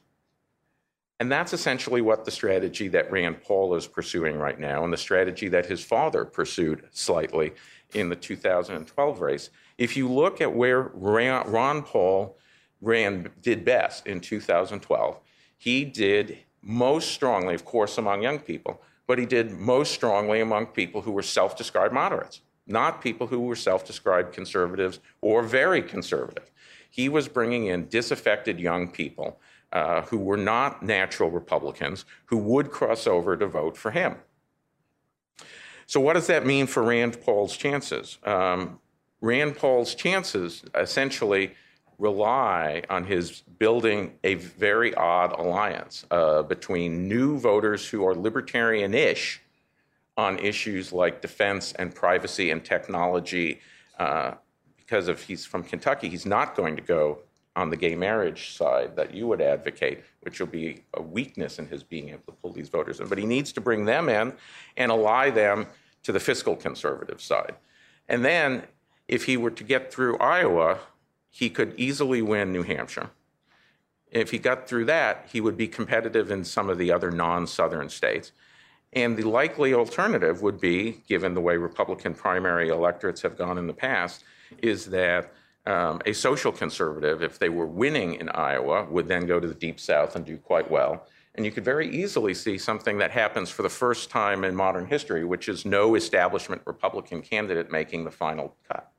And that's essentially what the strategy that Rand Paul is pursuing right now, and the strategy that his father pursued slightly in the 2012 race. If you look at where Ron Paul Rand did best in 2012, he did most strongly, of course, among young people, but he did most strongly among people who were self described moderates, not people who were self described conservatives or very conservative he was bringing in disaffected young people uh, who were not natural Republicans who would cross over to vote for him. So, what does that mean for Rand Paul's chances? Um, Rand Paul's chances essentially rely on his building a very odd alliance uh, between new voters who are libertarian ish on issues like defense and privacy and technology uh, because if he's from Kentucky, he's not going to go on the gay marriage side that you would advocate, which will be a weakness in his being able to pull these voters in. But he needs to bring them in and ally them to the fiscal conservative side. And then, if he were to get through Iowa, he could easily win New Hampshire. If he got through that, he would be competitive in some of the other non Southern states. And the likely alternative would be, given the way Republican primary electorates have gone in the past, is that um, a social conservative, if they were winning in Iowa, would then go to the Deep South and do quite well. And you could very easily see something that happens for the first time in modern history, which is no establishment Republican candidate making the final cut.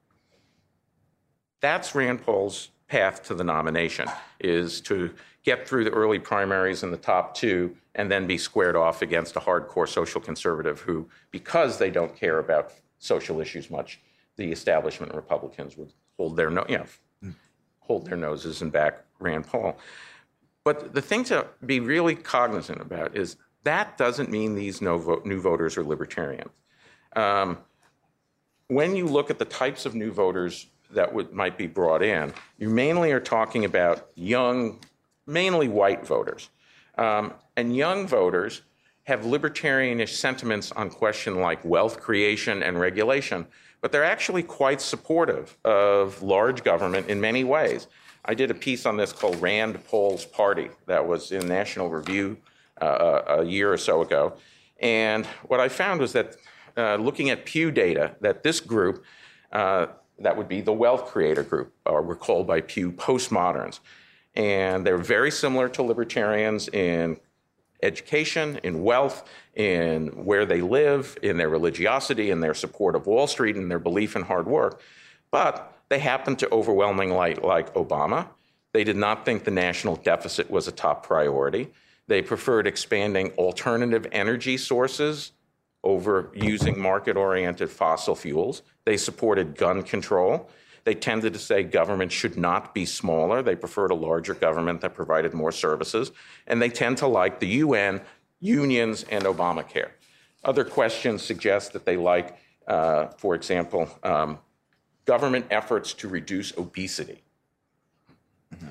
That's Rand Paul's path to the nomination, is to get through the early primaries in the top two and then be squared off against a hardcore social conservative who, because they don't care about social issues much, the establishment Republicans would hold their no, you know, hold their noses and back Rand Paul. But the thing to be really cognizant about is that doesn't mean these no new voters are libertarians. Um, when you look at the types of new voters that would, might be brought in, you mainly are talking about young, mainly white voters. Um, and young voters have libertarianish sentiments on questions like wealth creation and regulation, but they're actually quite supportive of large government in many ways. I did a piece on this called Rand Paul's Party that was in National Review uh, a year or so ago. And what I found was that uh, looking at Pew data, that this group, uh, that would be the wealth creator group, or we're called by Pew postmoderns. And they're very similar to libertarians in education, in wealth, in where they live, in their religiosity, in their support of Wall Street, and their belief in hard work. But they happened to overwhelming like, like Obama. They did not think the national deficit was a top priority. They preferred expanding alternative energy sources over using market oriented fossil fuels. They supported gun control. They tended to say government should not be smaller. They preferred a larger government that provided more services. And they tend to like the UN, unions, and Obamacare. Other questions suggest that they like, uh, for example, um, government efforts to reduce obesity. Mm-hmm.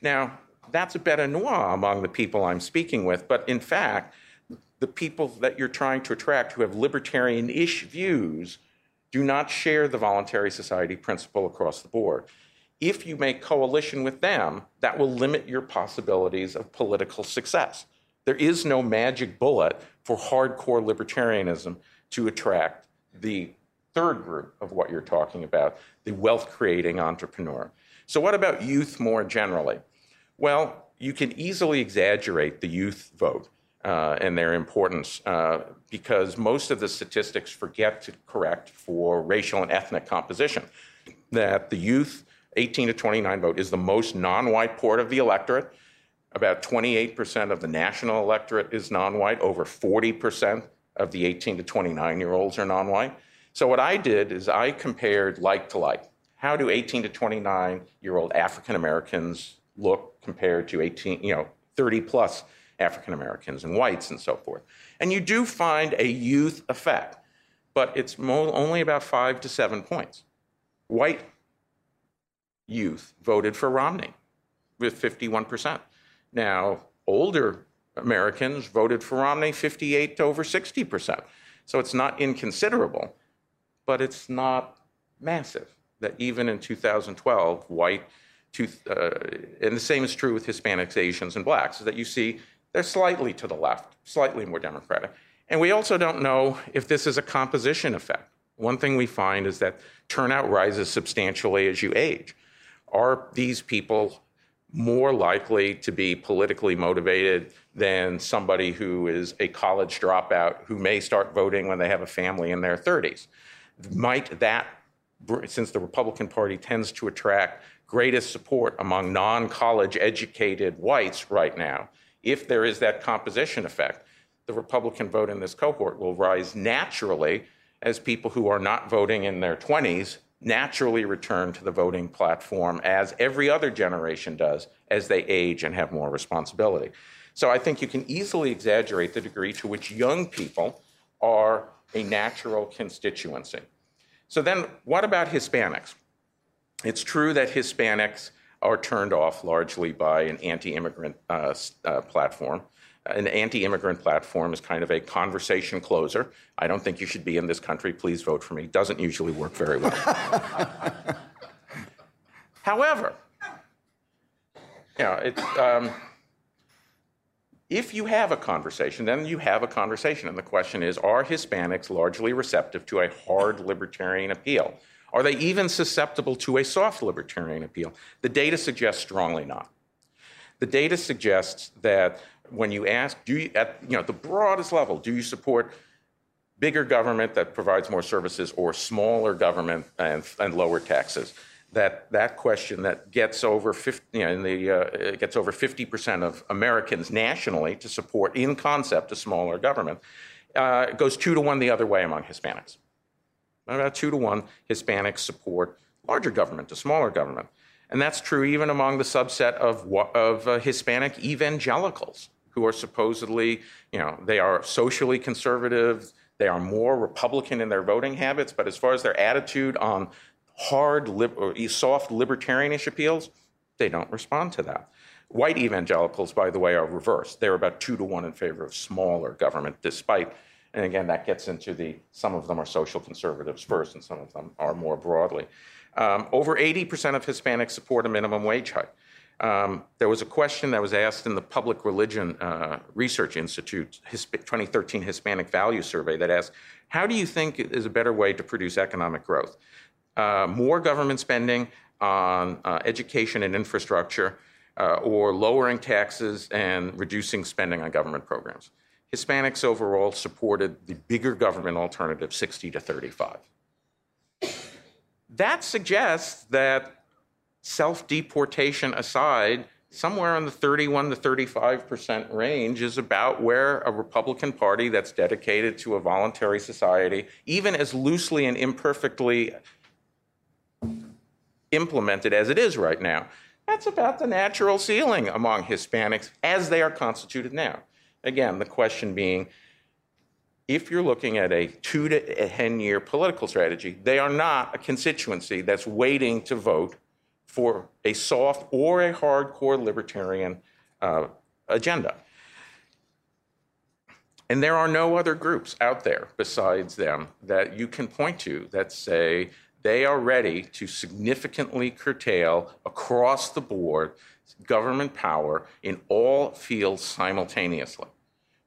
Now, that's a bete noir among the people I'm speaking with, but in fact, the people that you're trying to attract who have libertarian ish views do not share the voluntary society principle across the board. If you make coalition with them, that will limit your possibilities of political success. There is no magic bullet for hardcore libertarianism to attract the third group of what you're talking about the wealth creating entrepreneur. So, what about youth more generally? Well, you can easily exaggerate the youth vote uh, and their importance uh, because most of the statistics forget to correct for racial and ethnic composition. That the youth 18 to 29 vote is the most non white part of the electorate. About 28% of the national electorate is non white, over 40% of the 18 to 29 year olds are non white. So, what I did is I compared like to like. How do 18 to 29 year old African Americans look compared to 18, you know, 30 plus African Americans and whites and so forth. And you do find a youth effect, but it's mo- only about five to seven points. White youth voted for Romney with 51%. Now, older Americans voted for Romney 58 to over 60%. So it's not inconsiderable, but it's not massive. That even in 2012, white, uh, and the same is true with Hispanics, Asians, and blacks, is that you see they're slightly to the left, slightly more Democratic. And we also don't know if this is a composition effect. One thing we find is that turnout rises substantially as you age. Are these people more likely to be politically motivated than somebody who is a college dropout who may start voting when they have a family in their 30s? Might that, since the Republican Party tends to attract greatest support among non college educated whites right now, if there is that composition effect, the Republican vote in this cohort will rise naturally as people who are not voting in their 20s naturally return to the voting platform as every other generation does as they age and have more responsibility. So I think you can easily exaggerate the degree to which young people are a natural constituency. So then, what about Hispanics? It's true that Hispanics are turned off largely by an anti immigrant uh, uh, platform. An anti immigrant platform is kind of a conversation closer. I don't think you should be in this country. Please vote for me. Doesn't usually work very well. *laughs* However, you know, it, um, if you have a conversation, then you have a conversation. And the question is are Hispanics largely receptive to a hard libertarian appeal? Are they even susceptible to a soft libertarian appeal? The data suggests strongly not. The data suggests that when you ask, do you, at you know, the broadest level, do you support bigger government that provides more services or smaller government and, and lower taxes? That, that question that gets over 50, you know, the, uh, gets over 50% of Americans nationally to support in concept a smaller government uh, goes two to one the other way among Hispanics. About two to one, Hispanics support larger government to smaller government. And that's true even among the subset of, of uh, Hispanic evangelicals who are supposedly, you know, they are socially conservative, they are more Republican in their voting habits, but as far as their attitude on hard or soft libertarianish appeals, they don't respond to that. White evangelicals, by the way, are reversed. They're about two to one in favor of smaller government, despite, and again, that gets into the some of them are social conservatives first, and some of them are more broadly. Um, over 80% of Hispanics support a minimum wage hike. Um, there was a question that was asked in the Public Religion uh, Research Institute 2013 Hispanic Value Survey that asked, How do you think is a better way to produce economic growth? Uh, more government spending on uh, education and infrastructure, uh, or lowering taxes and reducing spending on government programs? Hispanics overall supported the bigger government alternative, 60 to 35. That suggests that self deportation aside, somewhere in the 31 to 35 percent range is about where a Republican Party that's dedicated to a voluntary society, even as loosely and imperfectly implemented as it is right now, that's about the natural ceiling among Hispanics as they are constituted now. Again, the question being if you're looking at a two to 10 year political strategy, they are not a constituency that's waiting to vote for a soft or a hardcore libertarian uh, agenda. And there are no other groups out there besides them that you can point to that say they are ready to significantly curtail across the board government power in all fields simultaneously,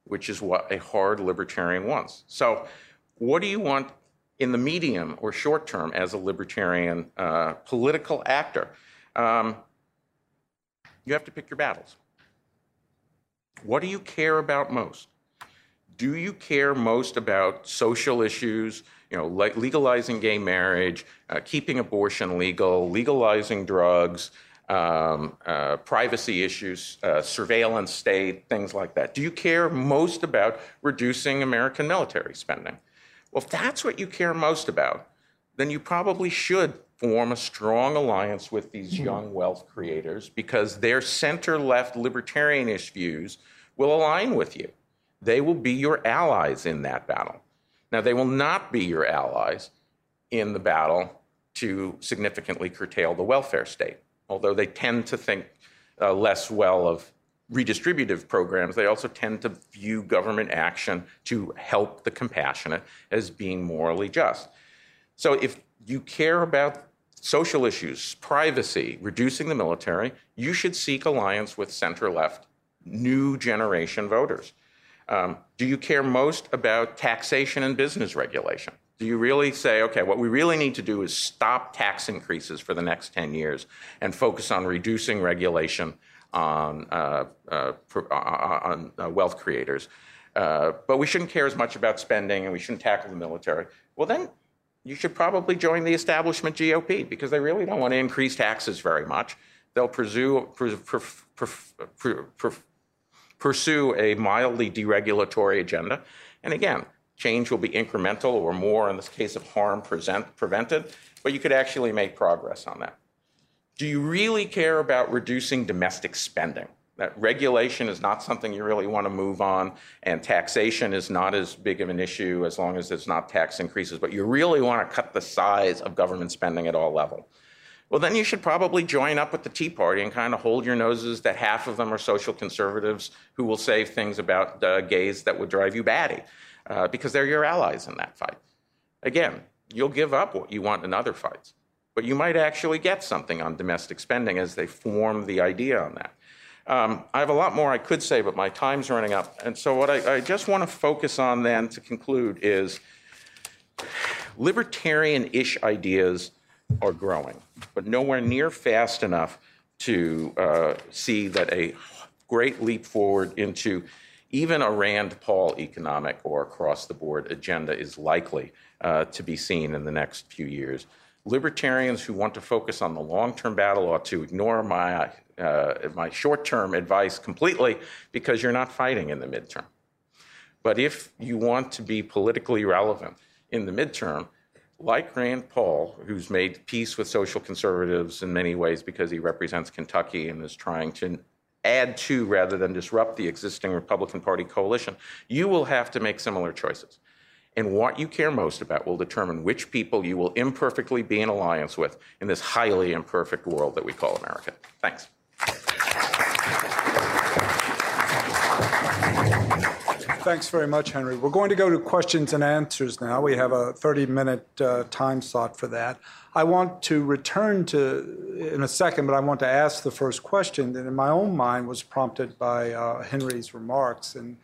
which is what a hard libertarian wants. So, what do you want in the medium or short term as a libertarian uh, political actor, um, you have to pick your battles. What do you care about most? Do you care most about social issues, you know, like legalizing gay marriage, uh, keeping abortion legal, legalizing drugs, um, uh, privacy issues, uh, surveillance state, things like that? Do you care most about reducing American military spending? Well, if that's what you care most about, then you probably should form a strong alliance with these mm-hmm. young wealth creators because their center left libertarianish views will align with you. They will be your allies in that battle. Now, they will not be your allies in the battle to significantly curtail the welfare state, although they tend to think uh, less well of redistributive programs, they also tend to view government action to help the compassionate as being morally just. So if you care about social issues, privacy, reducing the military, you should seek alliance with center left, new generation voters. Um, do you care most about taxation and business regulation? Do you really say, okay, what we really need to do is stop tax increases for the next 10 years and focus on reducing regulation on, uh, uh, uh, on uh, wealth creators. Uh, but we shouldn't care as much about spending and we shouldn't tackle the military. Well, then you should probably join the establishment GOP because they really don't want to increase taxes very much. They'll pursue, pursue a mildly deregulatory agenda. And again, change will be incremental or more in this case of harm present, prevented, but you could actually make progress on that. Do you really care about reducing domestic spending? That regulation is not something you really want to move on, and taxation is not as big of an issue as long as there's not tax increases, but you really want to cut the size of government spending at all levels. well, then you should probably join up with the Tea Party and kind of hold your noses that half of them are social conservatives who will say things about uh, gays that would drive you batty uh, because they're your allies in that fight. Again, you'll give up what you want in other fights, but you might actually get something on domestic spending as they form the idea on that. Um, I have a lot more I could say, but my time's running up. And so, what I, I just want to focus on then to conclude is libertarian ish ideas are growing, but nowhere near fast enough to uh, see that a great leap forward into even a Rand Paul economic or across the board agenda is likely uh, to be seen in the next few years. Libertarians who want to focus on the long term battle ought to ignore my, uh, my short term advice completely because you're not fighting in the midterm. But if you want to be politically relevant in the midterm, like Rand Paul, who's made peace with social conservatives in many ways because he represents Kentucky and is trying to add to rather than disrupt the existing Republican Party coalition, you will have to make similar choices. And what you care most about will determine which people you will imperfectly be in alliance with in this highly imperfect world that we call America. Thanks. Thanks very much, Henry. We're going to go to questions and answers now. We have a 30 minute uh, time slot for that. I want to return to in a second, but I want to ask the first question that in my own mind was prompted by uh, Henry's remarks and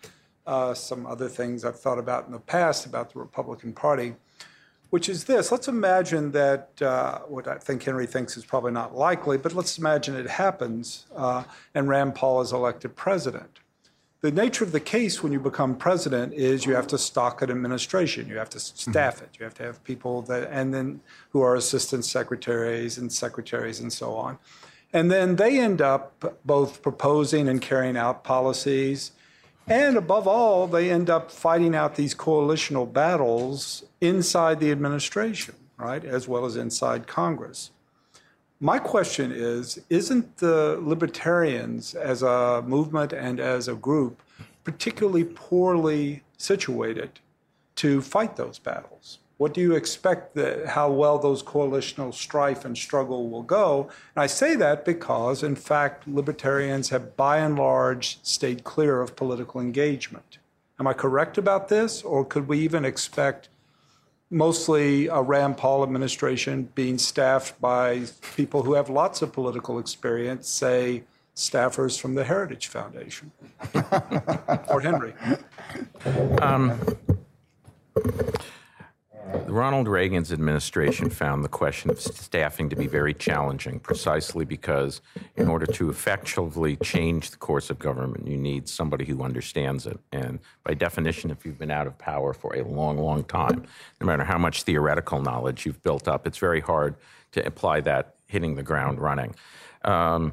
uh, some other things I've thought about in the past about the Republican Party, which is this. Let's imagine that uh, what I think Henry thinks is probably not likely, but let's imagine it happens uh, and Rand Paul is elected president the nature of the case when you become president is you have to stock an administration. You have to mm-hmm. staff it. You have to have people that and then who are assistant secretaries and secretaries and so on. And then they end up both proposing and carrying out policies. And above all they end up fighting out these coalitional battles inside the administration right as well as inside congress my question is Isn't the libertarians as a movement and as a group particularly poorly situated to fight those battles? What do you expect that how well those coalitional strife and struggle will go? And I say that because, in fact, libertarians have by and large stayed clear of political engagement. Am I correct about this? Or could we even expect mostly a Rand Paul administration being staffed by people who have lots of political experience, say staffers from the Heritage Foundation. *laughs* or Henry. Um, Ronald Reagan's administration found the question of staffing to be very challenging precisely because, in order to effectively change the course of government, you need somebody who understands it. And by definition, if you've been out of power for a long, long time, no matter how much theoretical knowledge you've built up, it's very hard to apply that hitting the ground running. Um,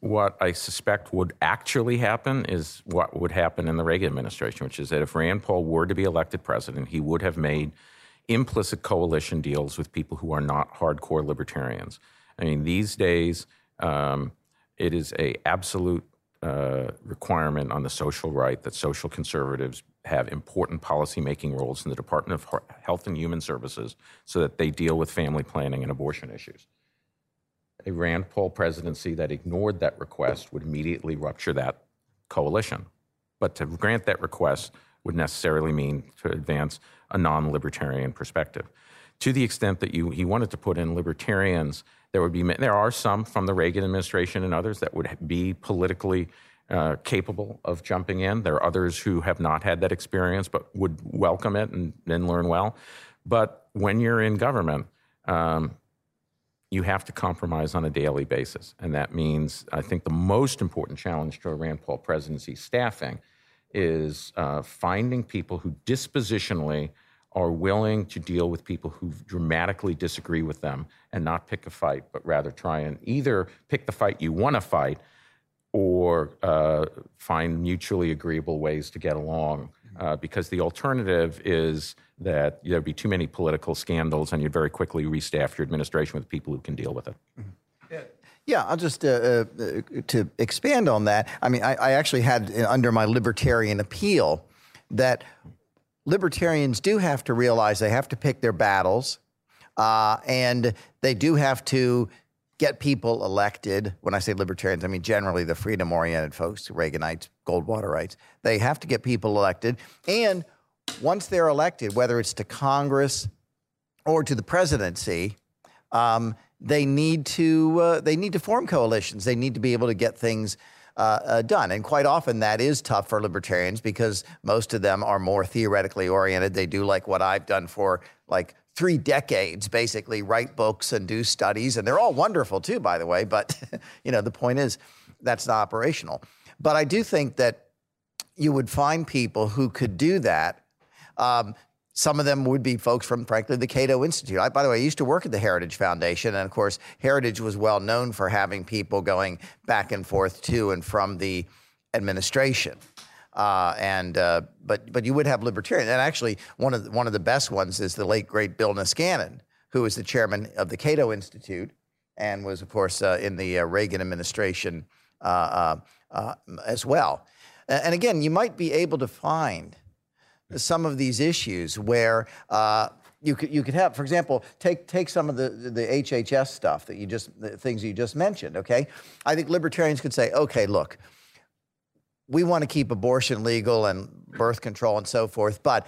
what I suspect would actually happen is what would happen in the Reagan administration, which is that if Rand Paul were to be elected president, he would have made implicit coalition deals with people who are not hardcore libertarians. I mean, these days, um, it is a absolute uh, requirement on the social right that social conservatives have important policymaking roles in the Department of Health and Human Services so that they deal with family planning and abortion issues. A Rand Paul presidency that ignored that request would immediately rupture that coalition. But to grant that request would necessarily mean to advance a non libertarian perspective. To the extent that you, he wanted to put in libertarians, there would be there are some from the Reagan administration and others that would be politically uh, capable of jumping in. There are others who have not had that experience but would welcome it and, then learn well. But when you're in government, um, you have to compromise on a daily basis. And that means, I think, the most important challenge to a Rand Paul presidency staffing is uh, finding people who dispositionally are willing to deal with people who dramatically disagree with them and not pick a fight, but rather try and either pick the fight you want to fight or uh, find mutually agreeable ways to get along. Uh, because the alternative is that there'd be too many political scandals and you'd very quickly restaff your administration with people who can deal with it. Mm-hmm. Yeah, I'll just uh, uh, to expand on that. I mean, I, I, actually had uh, under my libertarian appeal that libertarians do have to realize they have to pick their battles, uh, and they do have to get people elected. When I say libertarians, I mean generally the freedom oriented folks, Reaganites, Goldwaterites. They have to get people elected. And once they're elected, whether it's to Congress or to the presidency, um, they need to uh, they need to form coalitions. They need to be able to get things uh, uh, done. And quite often that is tough for libertarians because most of them are more theoretically oriented. They do like what I've done for like three decades, basically write books and do studies, and they're all wonderful too, by the way. But *laughs* you know, the point is that's not operational. But I do think that you would find people who could do that. Um, some of them would be folks from, frankly, the Cato Institute. I, by the way, I used to work at the Heritage Foundation, and of course, Heritage was well known for having people going back and forth to and from the administration. Uh, and uh, but but you would have libertarians, and actually one of the, one of the best ones is the late great Bill Niskanen, who was the chairman of the Cato Institute, and was of course uh, in the uh, Reagan administration uh, uh, as well. And again, you might be able to find some of these issues where uh, you could you could have, for example, take take some of the the HHS stuff that you just things you just mentioned. Okay, I think libertarians could say, okay, look, we want to keep abortion legal and birth control and so forth, but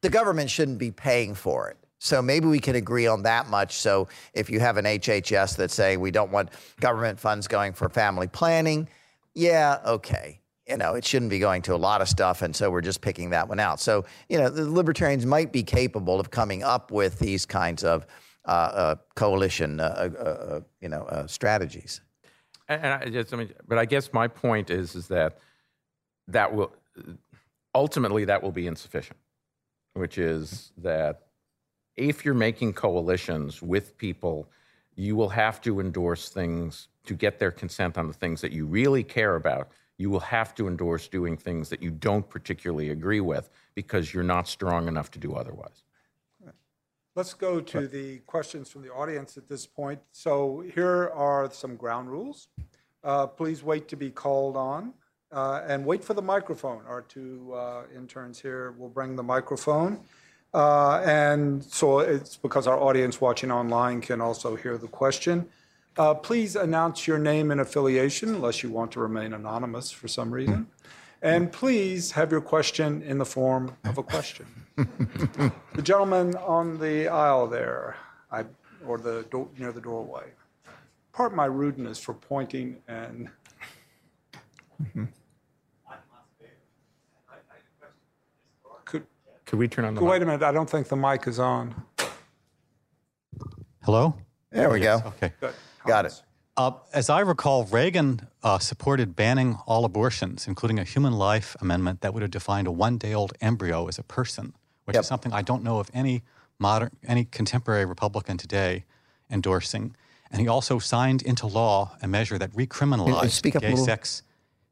the government shouldn't be paying for it. So maybe we can agree on that much. So if you have an HHS that's saying we don't want government funds going for family planning, yeah, okay you know, it shouldn't be going to a lot of stuff. And so we're just picking that one out. So, you know, the libertarians might be capable of coming up with these kinds of uh, uh, coalition, uh, uh, uh you know, uh, strategies. And I just, I mean, but I guess my point is, is that that will ultimately that will be insufficient, which is that if you're making coalitions with people, you will have to endorse things to get their consent on the things that you really care about you will have to endorse doing things that you don't particularly agree with because you're not strong enough to do otherwise. Let's go to the questions from the audience at this point. So here are some ground rules. Uh, please wait to be called on uh, and wait for the microphone. Our two uh, interns here will bring the microphone. Uh, and so it's because our audience watching online can also hear the question. Uh, please announce your name and affiliation unless you want to remain anonymous for some reason. And please have your question in the form of a question. *laughs* the gentleman on the aisle there, I, or the do- near the doorway. Part my rudeness for pointing and. Could, could we turn on the Wait a minute, I don't think the mic is on. Hello? There we go. Okay. Good. Got it. Uh, as I recall, Reagan uh, supported banning all abortions, including a human life amendment that would have defined a one day old embryo as a person, which Yep. is something I don't know of any modern, any contemporary Republican today endorsing. And he also signed into law a measure that recriminalized gay little? sex.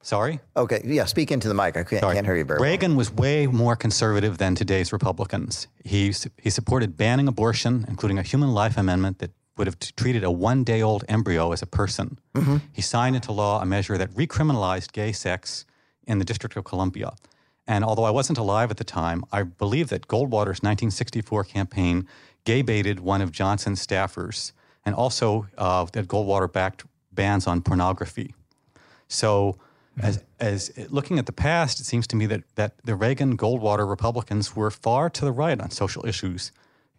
Sorry? Okay, yeah, speak into the mic. I can't, can't hear you very well. Reagan was way more conservative than today's Republicans. He, he supported banning abortion, including a human life amendment that would have t- treated a one day old embryo as a person. He signed into law a measure that recriminalized gay sex in the District of Columbia. And although I wasn't alive at the time, I believe that Goldwater's 1964 campaign gay baited one of Johnson's staffers, and also uh, that Goldwater backed bans on pornography. So, as, as looking at the past, it seems to me that, that the Reagan Goldwater Republicans were far to the right on social issues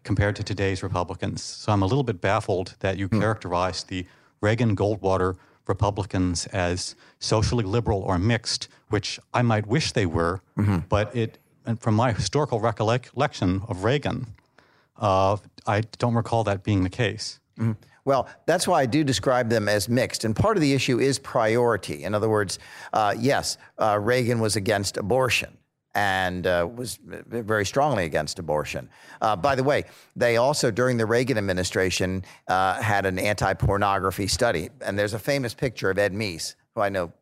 compared to today's Republicans. So I'm a little bit baffled that you characterized the Reagan Goldwater Republicans as socially liberal or mixed, which I might wish they were, but it, and from my historical recollection of Reagan, uh, I don't recall that being the case. Well, that's why I do describe them as mixed. And part of the issue is priority. In other words, uh, yes, uh, Reagan was against abortion and uh, was very strongly against abortion. Uh, by the way, they also, during the Reagan administration, uh, had an anti pornography study. And there's a famous picture of Ed Meese, who I know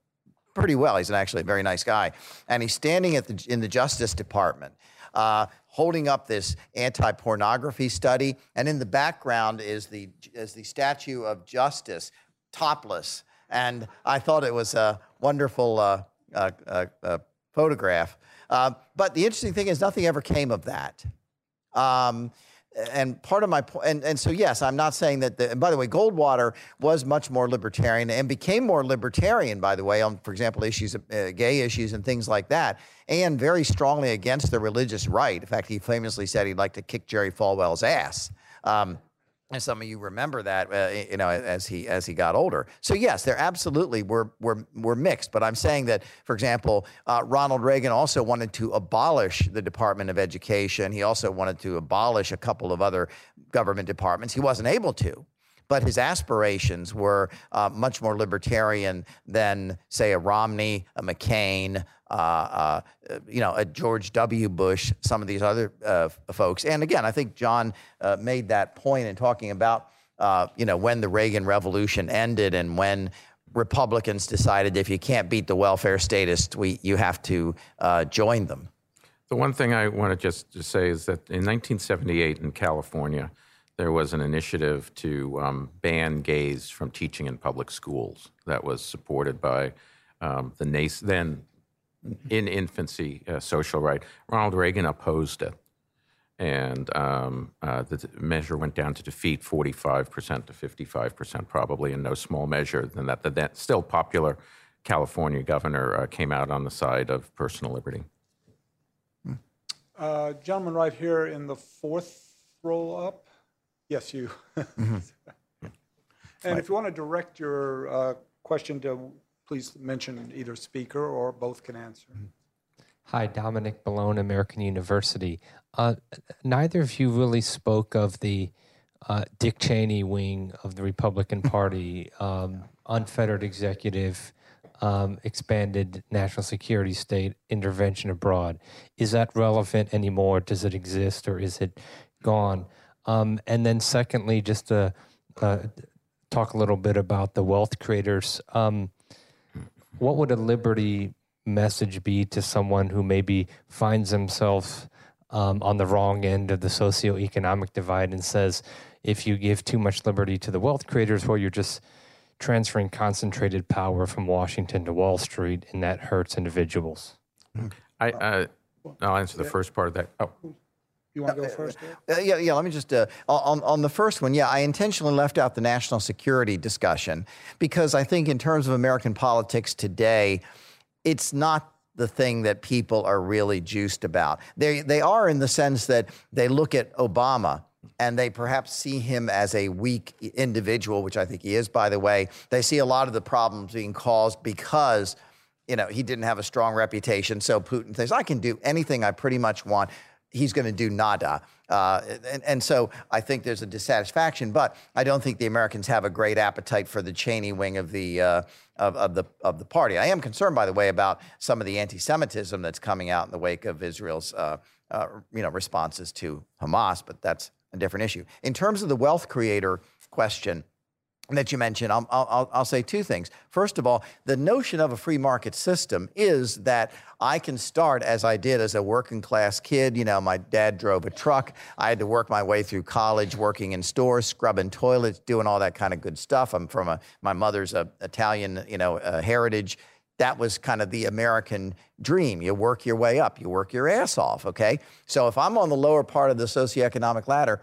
pretty well. He's actually a very nice guy. And he's standing the, in the Justice Department. Uh, holding up this anti-pornography study, and in the background is the is the statue of Justice, topless. And I thought it was a wonderful uh, uh, photograph. Uh, but the interesting thing is, nothing ever came of that. Um, and part of my point, and, and so yes, I'm not saying that. The, and by the way, Goldwater was much more libertarian and became more libertarian, by the way, on for example issues, uh, gay issues and things like that, and very strongly against the religious right. In fact, he famously said he'd like to kick Jerry Falwell's ass. Um, and some of you remember that, uh, you know, as he as he got older. So yes, there absolutely were were were mixed. But I'm saying that, for example, uh, Ronald Reagan also wanted to abolish the Department of Education. He also wanted to abolish a couple of other government departments. He wasn't able to but his aspirations were uh, much more libertarian than, say, a Romney, a McCain, uh, uh, you know, a George W. Bush, some of these other uh, folks. And again, I think John uh, made that point in talking about, uh, you know, when the Reagan Revolution ended and when Republicans decided if you can't beat the welfare statists, we, you have to join them. The one thing I want to just, just say is that in 1978 in California, there was an initiative to um, ban gays from teaching in public schools that was supported by um, the nas- then in infancy uh, social right. Ronald Reagan opposed it. And um, uh, the measure went down to defeat 45% to 55%, probably in no small measure than that. The that still popular California governor uh, came out on the side of personal liberty. Uh, gentleman right here in the fourth row up. Yes, you. Mm-hmm. *laughs* and if you want to direct your uh, question to, please mention either speaker or both can answer. Mm-hmm. Hi, Dominic Malone, American University. Uh, neither of you really spoke of the uh, Dick Cheney wing of the Republican *laughs* Party, um, unfettered executive, um, expanded national security state intervention abroad. Is that relevant anymore? Does it exist or is it gone? Um, and then, secondly, just to uh, talk a little bit about the wealth creators. Um, what would a liberty message be to someone who maybe finds themselves um, on the wrong end of the socioeconomic divide and says, if you give too much liberty to the wealth creators, well, you're just transferring concentrated power from Washington to Wall Street, and that hurts individuals. I, uh, I'll answer the first part of that. Oh. You want to go first? Uh, yeah, yeah. Let me just uh, on on the first one. Yeah, I intentionally left out the national security discussion because I think in terms of American politics today, it's not the thing that people are really juiced about. They they are in the sense that they look at Obama and they perhaps see him as a weak individual, which I think he is, by the way. They see a lot of the problems being caused because you know, he didn't have a strong reputation. So Putin thinks, I can do anything I pretty much want he's going to do nada. Uh, and, and, so I think there's a dissatisfaction, but I don't think the Americans have a great appetite for the Cheney wing of the uh, of, of, the of the party. I am concerned, by the way, about some of the anti-Semitism that's coming out in the wake of Israel's uh, uh you know responses to Hamas, but that's a different issue. In terms of the wealth creator question that you mentioned, I'll, I'll, I'll, say two things. First of all, the notion of a free market system is that I can start as I did as a working class kid. You know, my dad drove a truck. I had to work my way through college, working in stores, scrubbing toilets, doing all that kind of good stuff. I'm from a, my mother's a, Italian, you know, uh, heritage. That was kind of the American dream. You work your way up, you work your ass off, okay? So if I'm on the lower part of the socioeconomic ladder,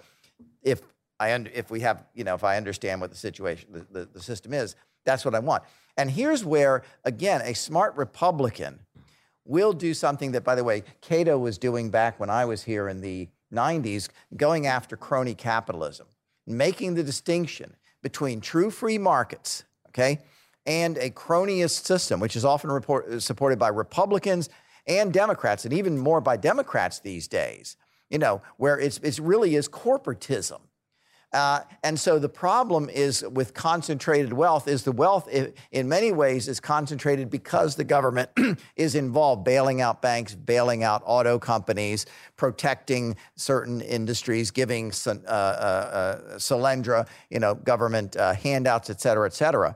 if I under, if we have, you know, if I understand what the situation, the, the, the system is, that's what I want. And here's where, again, a smart Republican will do something that, by the way, Cato was doing back when I was here in the 90s, going after crony capitalism, making the distinction between true free markets, okay, and a cronyist system, which is often report, supported by Republicans and Democrats, and even more by Democrats these days, you know, where it's, it really is corporatism. Uh, and so the problem is with concentrated wealth is the wealth in many ways is concentrated because the government *clears throat* is involved bailing out banks, bailing out auto companies, protecting certain industries, giving uh, uh, uh, you know, government uh, handouts, et cetera, et cetera.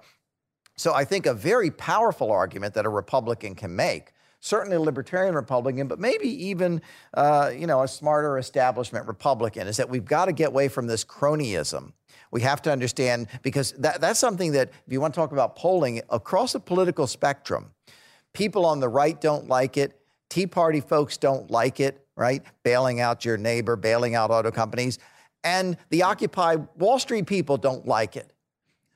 So I think a very powerful argument that a Republican can make certainly a libertarian Republican, but maybe even uh, you know a smarter establishment Republican, is that we've got to get away from this cronyism. We have to understand because that, that's something that if you want to talk about polling across the political spectrum, people on the right don't like it. Tea Party folks don't like it, right? Bailing out your neighbor, bailing out auto companies. and the Occupy Wall Street people don't like it.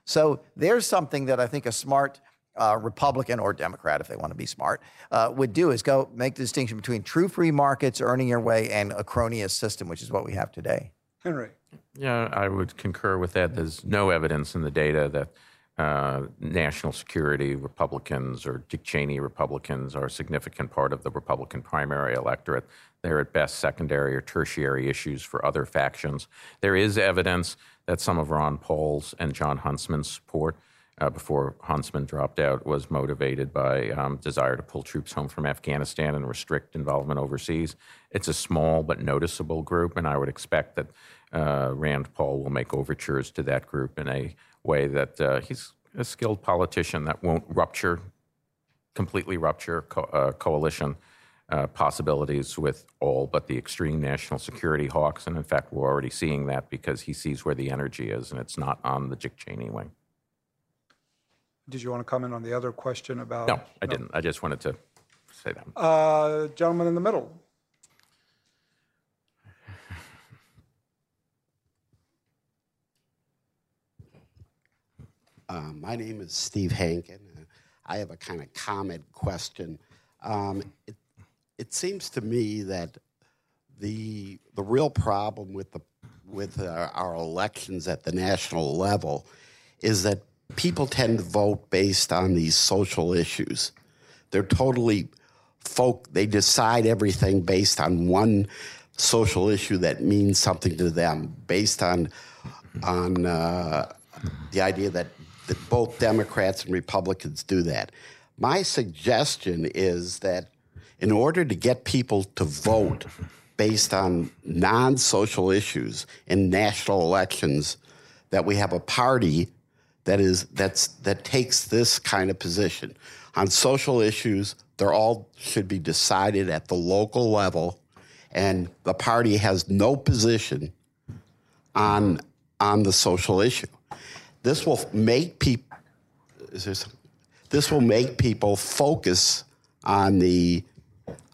So there's something that I think a smart uh, Republican or Democrat, if they want to be smart, uh, would do is go make the distinction between true free markets, earning your way, and a cronyist system, which is what we have today. Henry. Yeah, I would concur with that. There's no evidence in the data that uh, national security Republicans or Dick Cheney Republicans are a significant part of the Republican primary electorate. They're at best secondary or tertiary issues for other factions. There is evidence that some of Ron Paul's and Jon Huntsman's support uh, before Huntsman dropped out was motivated by um, desire to pull troops home from Afghanistan and restrict involvement overseas. It's a small but noticeable group, and I would expect that uh, Rand Paul will make overtures to that group in a way that uh, he's a skilled politician that won't rupture, completely rupture co- uh, coalition uh, possibilities with all but the extreme national security hawks. And in fact, we're already seeing that because he sees where the energy is, and it's not on the Dick Cheney wing. Did you want to comment on the other question about? No, I didn't. I just wanted to say that. Uh, gentleman in the middle. Uh, my name is Steve Hankin. Uh, I have a kind of comment question. Um, it, it seems to me that the the real problem with the with our, our elections at the national level is that people tend to vote based on these social issues. They're totally folk. They decide everything based on one social issue that means something to them, based on on uh, the idea that that both Democrats and Republicans do that. My suggestion is that in order to get people to vote based on non social issues in national elections, that we have a party that is that's that takes this kind of position. On social issues, they're all should be decided at the local level, and the party has no position on on the social issue. This will make people. This will make people focus on the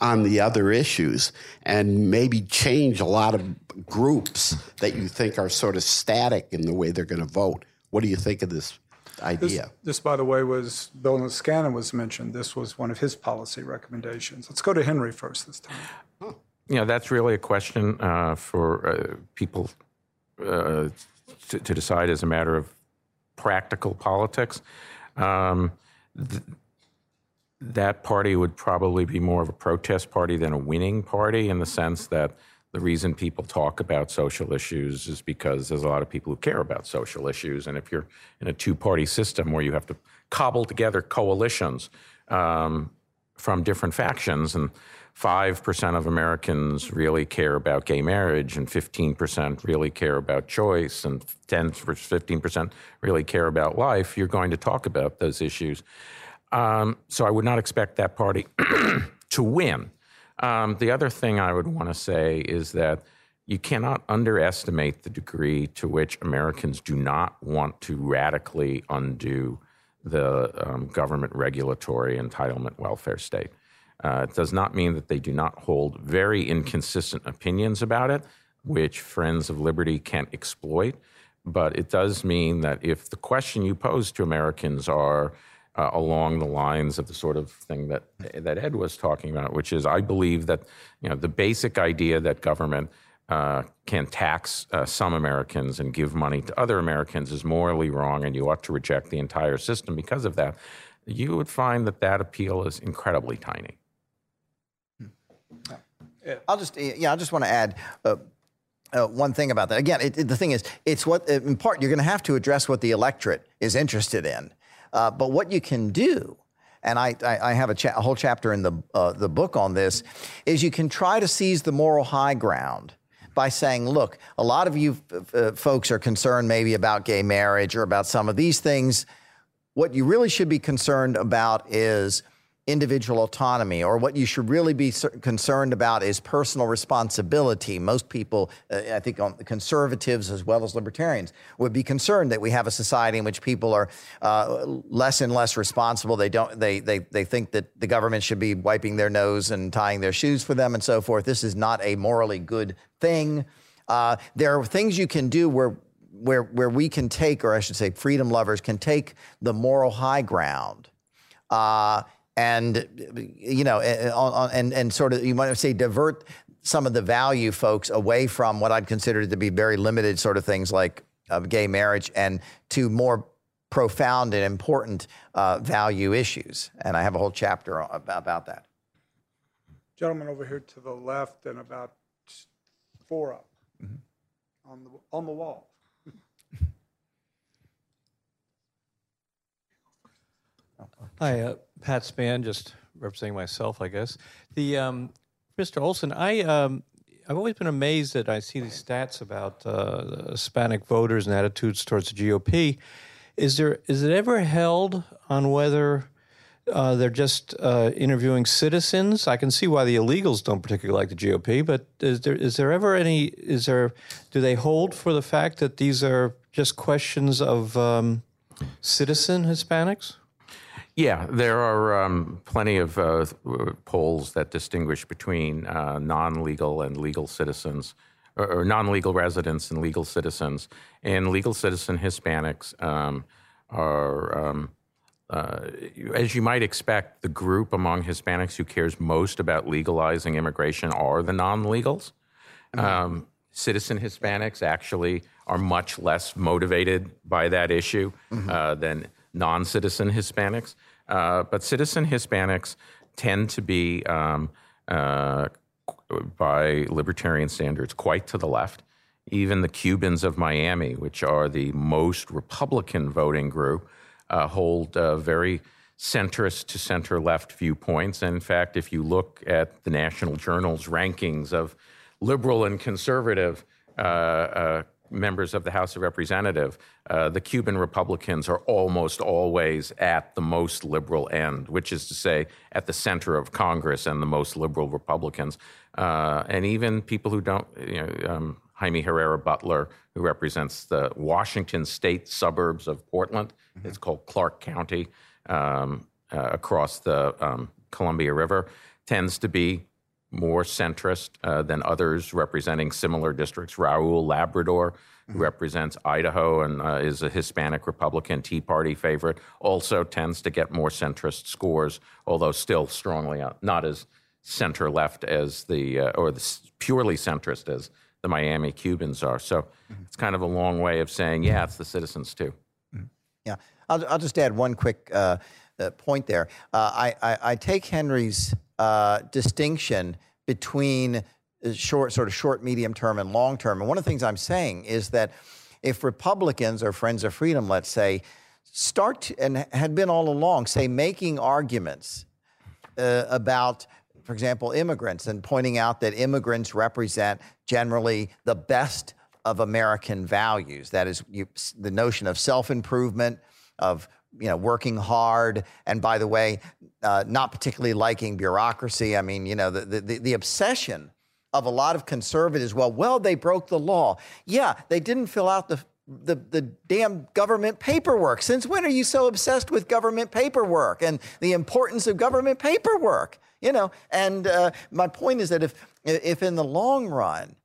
on the other issues and maybe change a lot of groups that you think are sort of static in the way they're going to vote. What do you think of this This, idea? this, by the way, was Bill Niskanen was mentioned. This was one of his policy recommendations. Let's go to Henry first this time. You know, that's really a question uh, for uh, people uh, to, to decide as a matter of practical politics. Um, th- that party would probably be more of a protest party than a winning party in the sense that the reason people talk about social issues is because there's a lot of people who care about social issues. And if you're in a two party system where you have to cobble together coalitions um, from different factions, and 5% of Americans really care about gay marriage, and 15% really care about choice, and 10 15% really care about life, you're going to talk about those issues. Um, so I would not expect that party *clears throat* to win. Um, the other thing I would want to say is that you cannot underestimate the degree to which Americans do not want to radically undo the um, government regulatory entitlement welfare state. Uh, it does not mean that they do not hold very inconsistent opinions about it, which Friends of Liberty can't exploit. But it does mean that if the question you pose to Americans are uh, along the lines of the sort of thing that that Ed was talking about, which is I believe that you know the basic idea that government uh, can tax uh, some Americans and give money to other Americans is morally wrong, and you ought to reject the entire system because of that. You would find that that appeal is incredibly tiny. I'll just yeah, I just want to add. Uh, uh, one thing about that. Again, it, it- the thing is, it's what in part you're going to have to address what the electorate is interested in. Uh, but what you can do, and I, I, I have a, cha- a whole chapter in the uh, the book on this, is you can try to seize the moral high ground by saying, look, a lot of you uh, folks are concerned maybe about gay marriage or about some of these things. What you really should be concerned about is individual autonomy, or what you should really be concerned about is personal responsibility. Most people, uh, I think, on conservatives as well as libertarians, would be concerned that we have a society in which people are uh, less and less responsible. They don't. They they they think that the government should be wiping their nose and tying their shoes for them and so forth. This is not a morally good thing. Uh, there are things you can do where where where we can take, or I should say, freedom lovers can take the moral high ground. And you know, and, and and sort of you might say divert some of the value folks away from what I'd consider to be very limited sort of things like uh, gay marriage and to more profound and important uh, value issues. And I have a whole chapter about, about that. Gentleman over here to the left and about four up mm-hmm. on, the, on the wall. Hi, uh, Pat Span, just representing myself, I guess. The um, Mr. Olsen, I um, I've always been amazed that I see these stats about uh, Hispanic voters and attitudes towards the GOP. Is there is it ever held on whether uh, they're just uh, interviewing citizens? I can see why the illegals don't particularly like the GOP, but is there is there ever any is there do they hold for the fact that these are just questions of um, citizen Hispanics? Yeah, there are um, plenty of uh, polls that distinguish between uh, non legal and legal citizens, or, or non legal residents and legal citizens. And legal citizen Hispanics um, are, um, uh, as you might expect, the group among Hispanics who cares most about legalizing immigration are the non legals. Mm-hmm. citizen Hispanics actually are much less motivated by that issue mm-hmm. Uh, than non citizen Hispanics. Uh, but citizen Hispanics tend to be, um, uh, by libertarian standards, quite to the left. Even the Cubans of Miami, which are the most Republican voting group, uh, hold uh, very centrist to center left viewpoints. And in fact, if you look at the National Journal's rankings of liberal and conservative uh, members of the House of Representatives, uh, the Cuban Republicans are almost always at the most liberal end, which is to say, at the center of Congress and the most liberal Republicans. Uh, and even people who don't, you know, um, Jaime Herrera Beutler, who represents the Washington state suburbs of Portland, mm-hmm. it's called Clark County, um, uh, across the um, Columbia River, tends to be more centrist uh, than others representing similar districts. Raul Labrador, who mm-hmm. represents Idaho and uh, is a Hispanic Republican Tea Party favorite, also tends to get more centrist scores, although still strongly uh, not as center left as the, uh, or the purely centrist as the Miami Cubans are. So mm-hmm. it's kind of a long way of saying, yeah, it's the citizens too. Mm-hmm. Yeah. I'll, I'll just add one quick uh, uh, point there. I, I, I take Henry's uh, distinction between short, sort of short, medium term, and long term. And one of the things I'm saying is that if Republicans or Friends of Freedom, let's say, start to, and had been all along, say, making arguments uh, about, for example, immigrants and pointing out that immigrants represent generally the best of American values. That is you, the notion of self improvement, of you know, working hard, and by the way, uh, not particularly liking bureaucracy. I mean, you know, the, the, the obsession of a lot of conservatives. Well, well, they broke the law. Yeah, they didn't fill out the the, the damn government paperwork. Since when are you so obsessed with government paperwork and the importance of government paperwork? You know, and uh, my point is that if if in the long run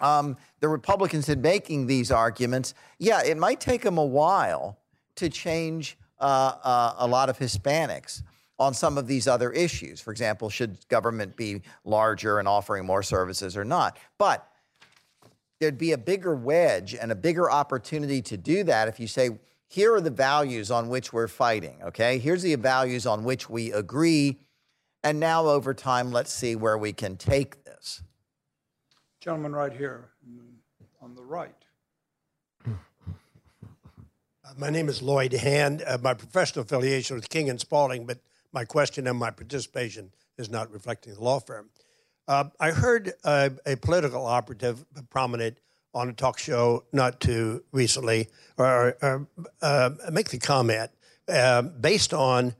um, the Republicans had making these arguments, yeah, it might take them a while to change uh, uh, a lot of Hispanics on some of these other issues. For example, should government be larger and offering more services or not? But there'd be a bigger wedge and a bigger opportunity to do that if you say, here are the values on which we're fighting, okay? Here's the values on which we agree. And now, over time, let's see where we can take this. Gentleman right here on the right. My name is Lloyd Hand. Uh, my professional affiliation is King and Spalding, but my question and my participation is not reflecting the law firm. Uh, I heard uh, a political operative prominent on a talk show not too recently or, or uh, make the comment uh, based on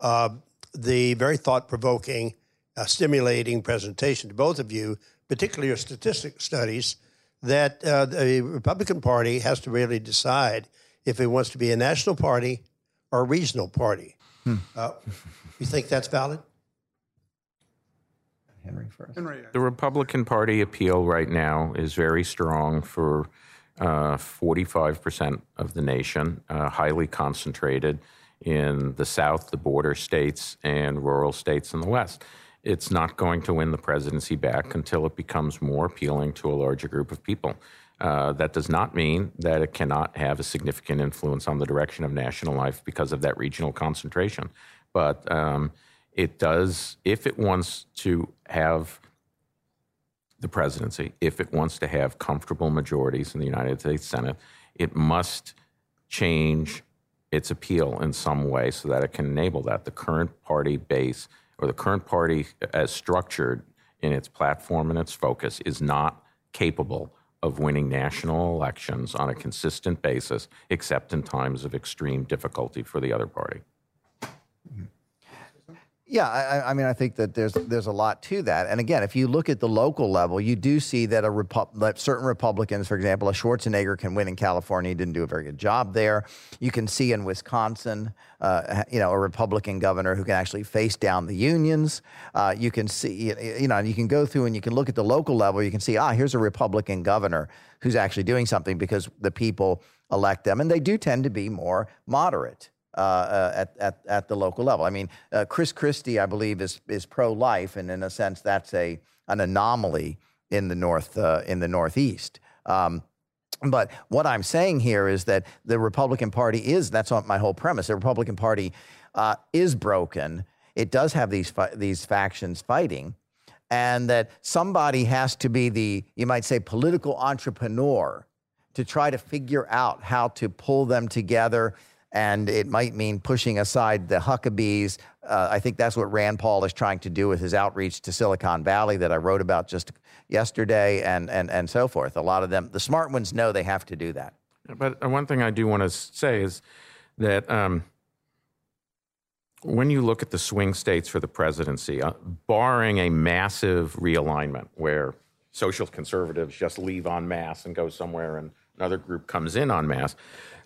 uh, the very thought provoking, stimulating presentation to both of you, particularly your statistic studies, that the Republican Party has to really decide if it wants to be a national party or a regional party. Hmm. Uh, you think that's valid? Henry first. Henry, The Republican Party appeal right now is very strong for uh, 45% of the nation, uh, highly concentrated in the South, the border states, and rural states in the West. It's not going to win the presidency back until it becomes more appealing to a larger group of people. Uh, that does not mean that it cannot have a significant influence on the direction of national life because of that regional concentration. But um, it does, if it wants to have the presidency, if it wants to have comfortable majorities in the United States Senate, it must change its appeal in some way so that it can enable that. The current party base or the current party as structured in its platform and its focus is not capable of winning national elections on a consistent basis, except in times of extreme difficulty for the other party. Yeah, I, I mean, I think that there's there's a lot to that. And again, if you look at the local level, you do see that a Repu- that certain Republicans, for example, a Schwarzenegger can win in California. He didn't do a very good job there. You can see in Wisconsin, uh, you know, a Republican governor who can actually face down the unions. Uh, you can see, you know, you can go through and you can look at the local level. You can see, ah, here's a Republican governor who's actually doing something because the people elect them, and they do tend to be more moderate. Uh, uh, at, at, at the local level. I mean, uh, Chris Christie, I believe, is is pro life, and in a sense, that's a an anomaly in the north uh, in the Northeast. Um, but what I'm saying here is that the Republican Party is that's my whole premise. The Republican Party uh, is broken. It does have these fi- these factions fighting, and that somebody has to be the you might say political entrepreneur to try to figure out how to pull them together and it might mean pushing aside the Huckabees. Uh, I think that's what Rand Paul is trying to do with his outreach to Silicon Valley that I wrote about just yesterday, and and and so forth. A lot of them, the smart ones, know they have to do that. But uh, one thing I do want to say is that um, when you look at the swing states for the presidency, uh, barring a massive realignment where social conservatives just leave en masse and go somewhere and another group comes in en masse,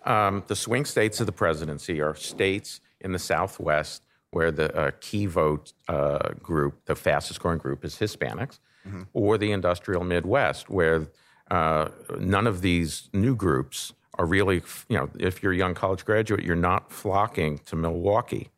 um, the swing states of the presidency are states in the Southwest where the uh, key vote uh, group, the fastest growing group, is Hispanics, or the industrial Midwest, where uh, none of these new groups are really, you know, if you're a young college graduate, you're not flocking to Milwaukee.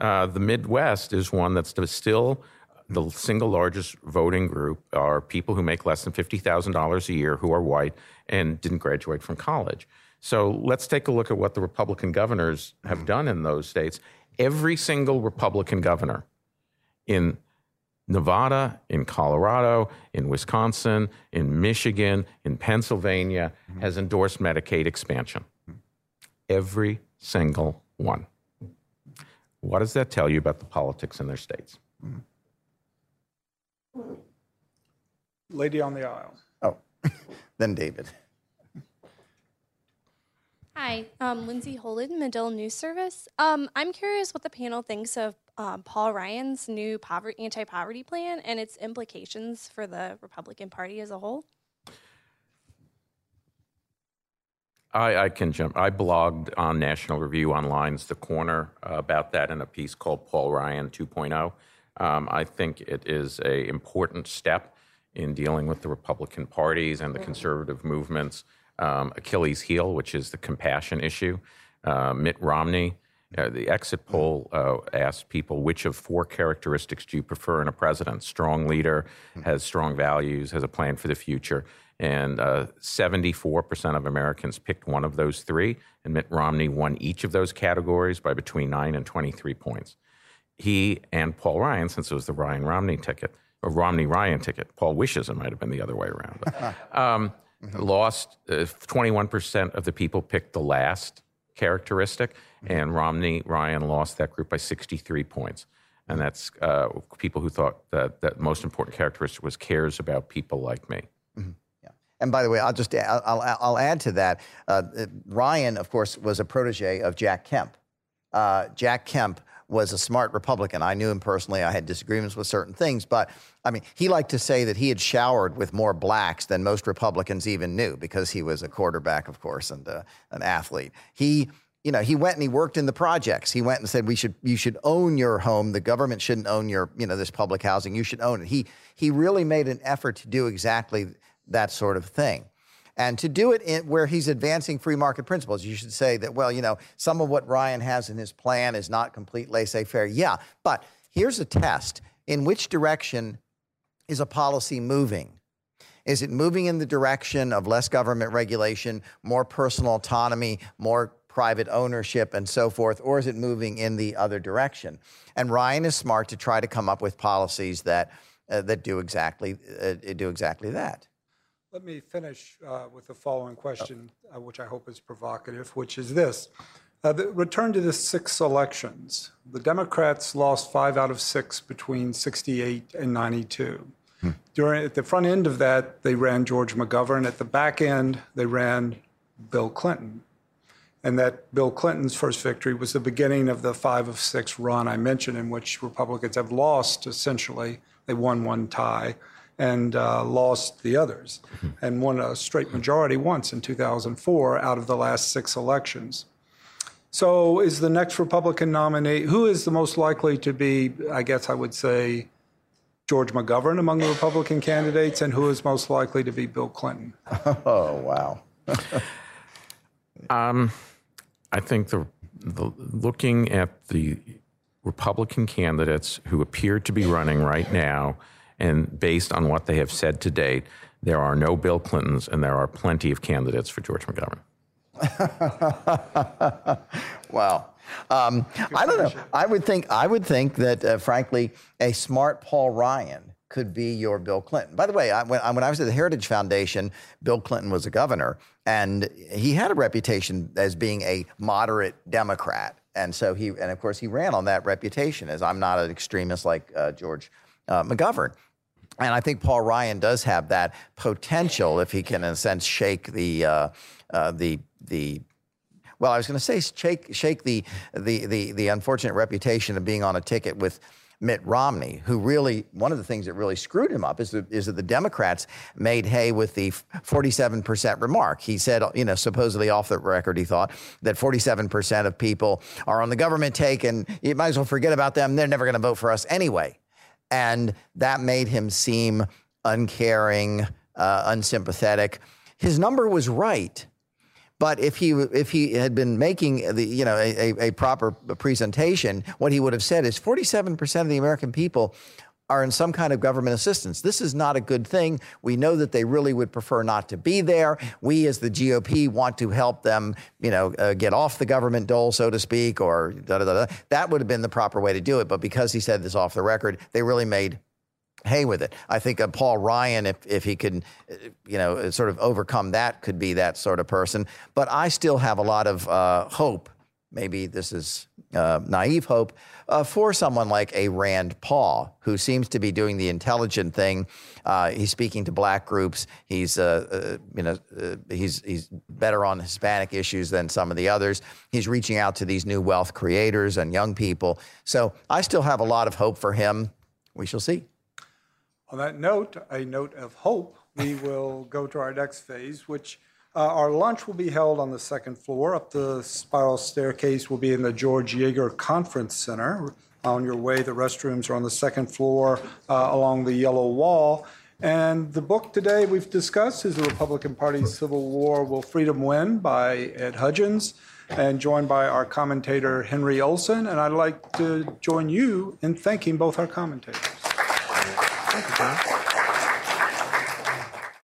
Uh, the Midwest is one that's still the single largest voting group are people who make less than $50,000 a year who are white and didn't graduate from college. So let's take a look at what the Republican governors have mm-hmm. done in those states. Every single Republican governor in Nevada, in Colorado, in Wisconsin, in Michigan, in Pennsylvania mm-hmm. has endorsed Medicaid expansion. Mm-hmm. Every single one. What does that tell you about the politics in their states? Lady on the aisle. Oh, *laughs* then David. Hi, um, Lindsay Holden, Medill News Service. Um, I'm curious what the panel thinks of um, Paul Ryan's new poverty, anti-poverty plan and its implications for the Republican Party as a whole. I, I can jump. I blogged on National Review Online's The Corner uh, about that in a piece called Paul Ryan 2.0. Um, I think it is a important step in dealing with the Republican parties and the conservative movements. Um, Achilles' heel, which is the compassion issue. Uh, Mitt Romney, uh, the exit poll uh, asked people which of four characteristics do you prefer in a president? Strong leader, has strong values, has a plan for the future. And uh, 74% of Americans picked one of those three, and Mitt Romney won each of those categories by between 9 and 23 points. He and Paul Ryan, since it was the Ryan Romney ticket, or Romney Ryan ticket, Paul wishes it might have been the other way around. But, *laughs* um, Lost uh, 21% of the people picked the last characteristic, and Romney Ryan lost that group by 63 points. And that's uh, people who thought that that most important characteristic was cares about people like me. And by the way, I'll just I'll, I'll, I'll add to that. Uh, Ryan, of course, was a protege of Jack Kemp. Uh, Jack Kemp was a smart Republican. I knew him personally. I had disagreements with certain things, but I mean, he liked to say that he had showered with more blacks than most Republicans even knew because he was a quarterback, of course, and uh, an athlete. He you know, he went and he worked in the projects. He went and said, "We should, you should own your home. The government shouldn't own your, you know, this public housing. You should own it." He he really made an effort to do exactly that sort of thing, and to do it in, where he's advancing free market principles. You should say that, well, you know, some of what Ryan has in his plan is not complete laissez-faire. Yeah, but here's a test: in which direction is a policy moving? Is it moving in the direction of less government regulation, more personal autonomy, more private ownership and so forth, or is it moving in the other direction? And Ryan is smart to try to come up with policies that uh, that do exactly uh, do exactly that. Let me finish uh, with the following question, uh, which I hope is provocative, which is this. Uh, the, return to the six elections. The Democrats lost five out of six between 68 and 92. Hmm. During, at the front end of that, they ran George McGovern. At the back end, they ran Bill Clinton and that Bill Clinton's first victory was the beginning of the five of six run I mentioned, in which Republicans have lost essentially. They won one tie and uh, lost the others, and won a straight majority once in 2004 out of the last six elections. So, is the next Republican nominee, who is the most likely to be, I guess I would say, George McGovern among the Republican candidates, and who is most likely to be Bill Clinton? *laughs* Oh, wow. *laughs* um, I think the, the looking at the Republican candidates who appear to be running right now, and based on what they have said to date, there are no Bill Clintons and there are plenty of candidates for George McGovern. *laughs* wow. Um, I don't know. I would think. I would think that, uh, frankly, a smart Paul Ryan could be your Bill Clinton. By the way, I, when, when, I was at the Heritage Foundation, Bill Clinton was a governor, and he had a reputation as being a moderate Democrat. And so he, and of course, he ran on that reputation as I'm not an extremist like uh, George uh, McGovern. And I think Paul Ryan does have that potential if he can, in a sense, shake the uh, uh the the well, I was going to say shake shake the, the the the unfortunate reputation of being on a ticket with Mitt Romney, who really, one of the things that really screwed him up is, that, is that the Democrats made hay with the 47% remark. He said, you know, supposedly off the record, he thought that 47% of people are on the government take and you might as well forget about them. They're never going to vote for us anyway. And that made him seem uncaring, uh, unsympathetic. His number was right but if he if he had been making the you know a, a proper presentation, what he would have said is 47 percent of the American people are in some kind of government assistance. This is not a good thing. We know that they really would prefer not to be there. We, as the GOP, want to help them, you know, uh, get off the government dole, so to speak, or da da da. That would have been the proper way to do it. But because he said this off the record, they really made hay with it. I think uh, Paul Ryan, if, if he can, uh, you know, sort of overcome that, could be that sort of person. But I still have a lot of uh, hope. Maybe this is uh, naive hope uh, for someone like a Rand Paul, who seems to be doing the intelligent thing. Uh, he's speaking to black groups. He's, you know, he's he's better on Hispanic issues than some of the others. He's reaching out to these new wealth creators and young people. So I still have a lot of hope for him. We shall see. On that note, a note of hope, we will go to our next phase, which uh, our lunch will be held on the second floor. Up the spiral staircase will be in the George Yeager Conference Center. On your way, the restrooms are on the second floor uh, along the yellow wall. And the book today we've discussed is The Republican Party's Civil War Will Freedom Win by Ed Hudgins, and joined by our commentator Henry Olsen. And I'd like to join you in thanking both our commentators. Thank you, John.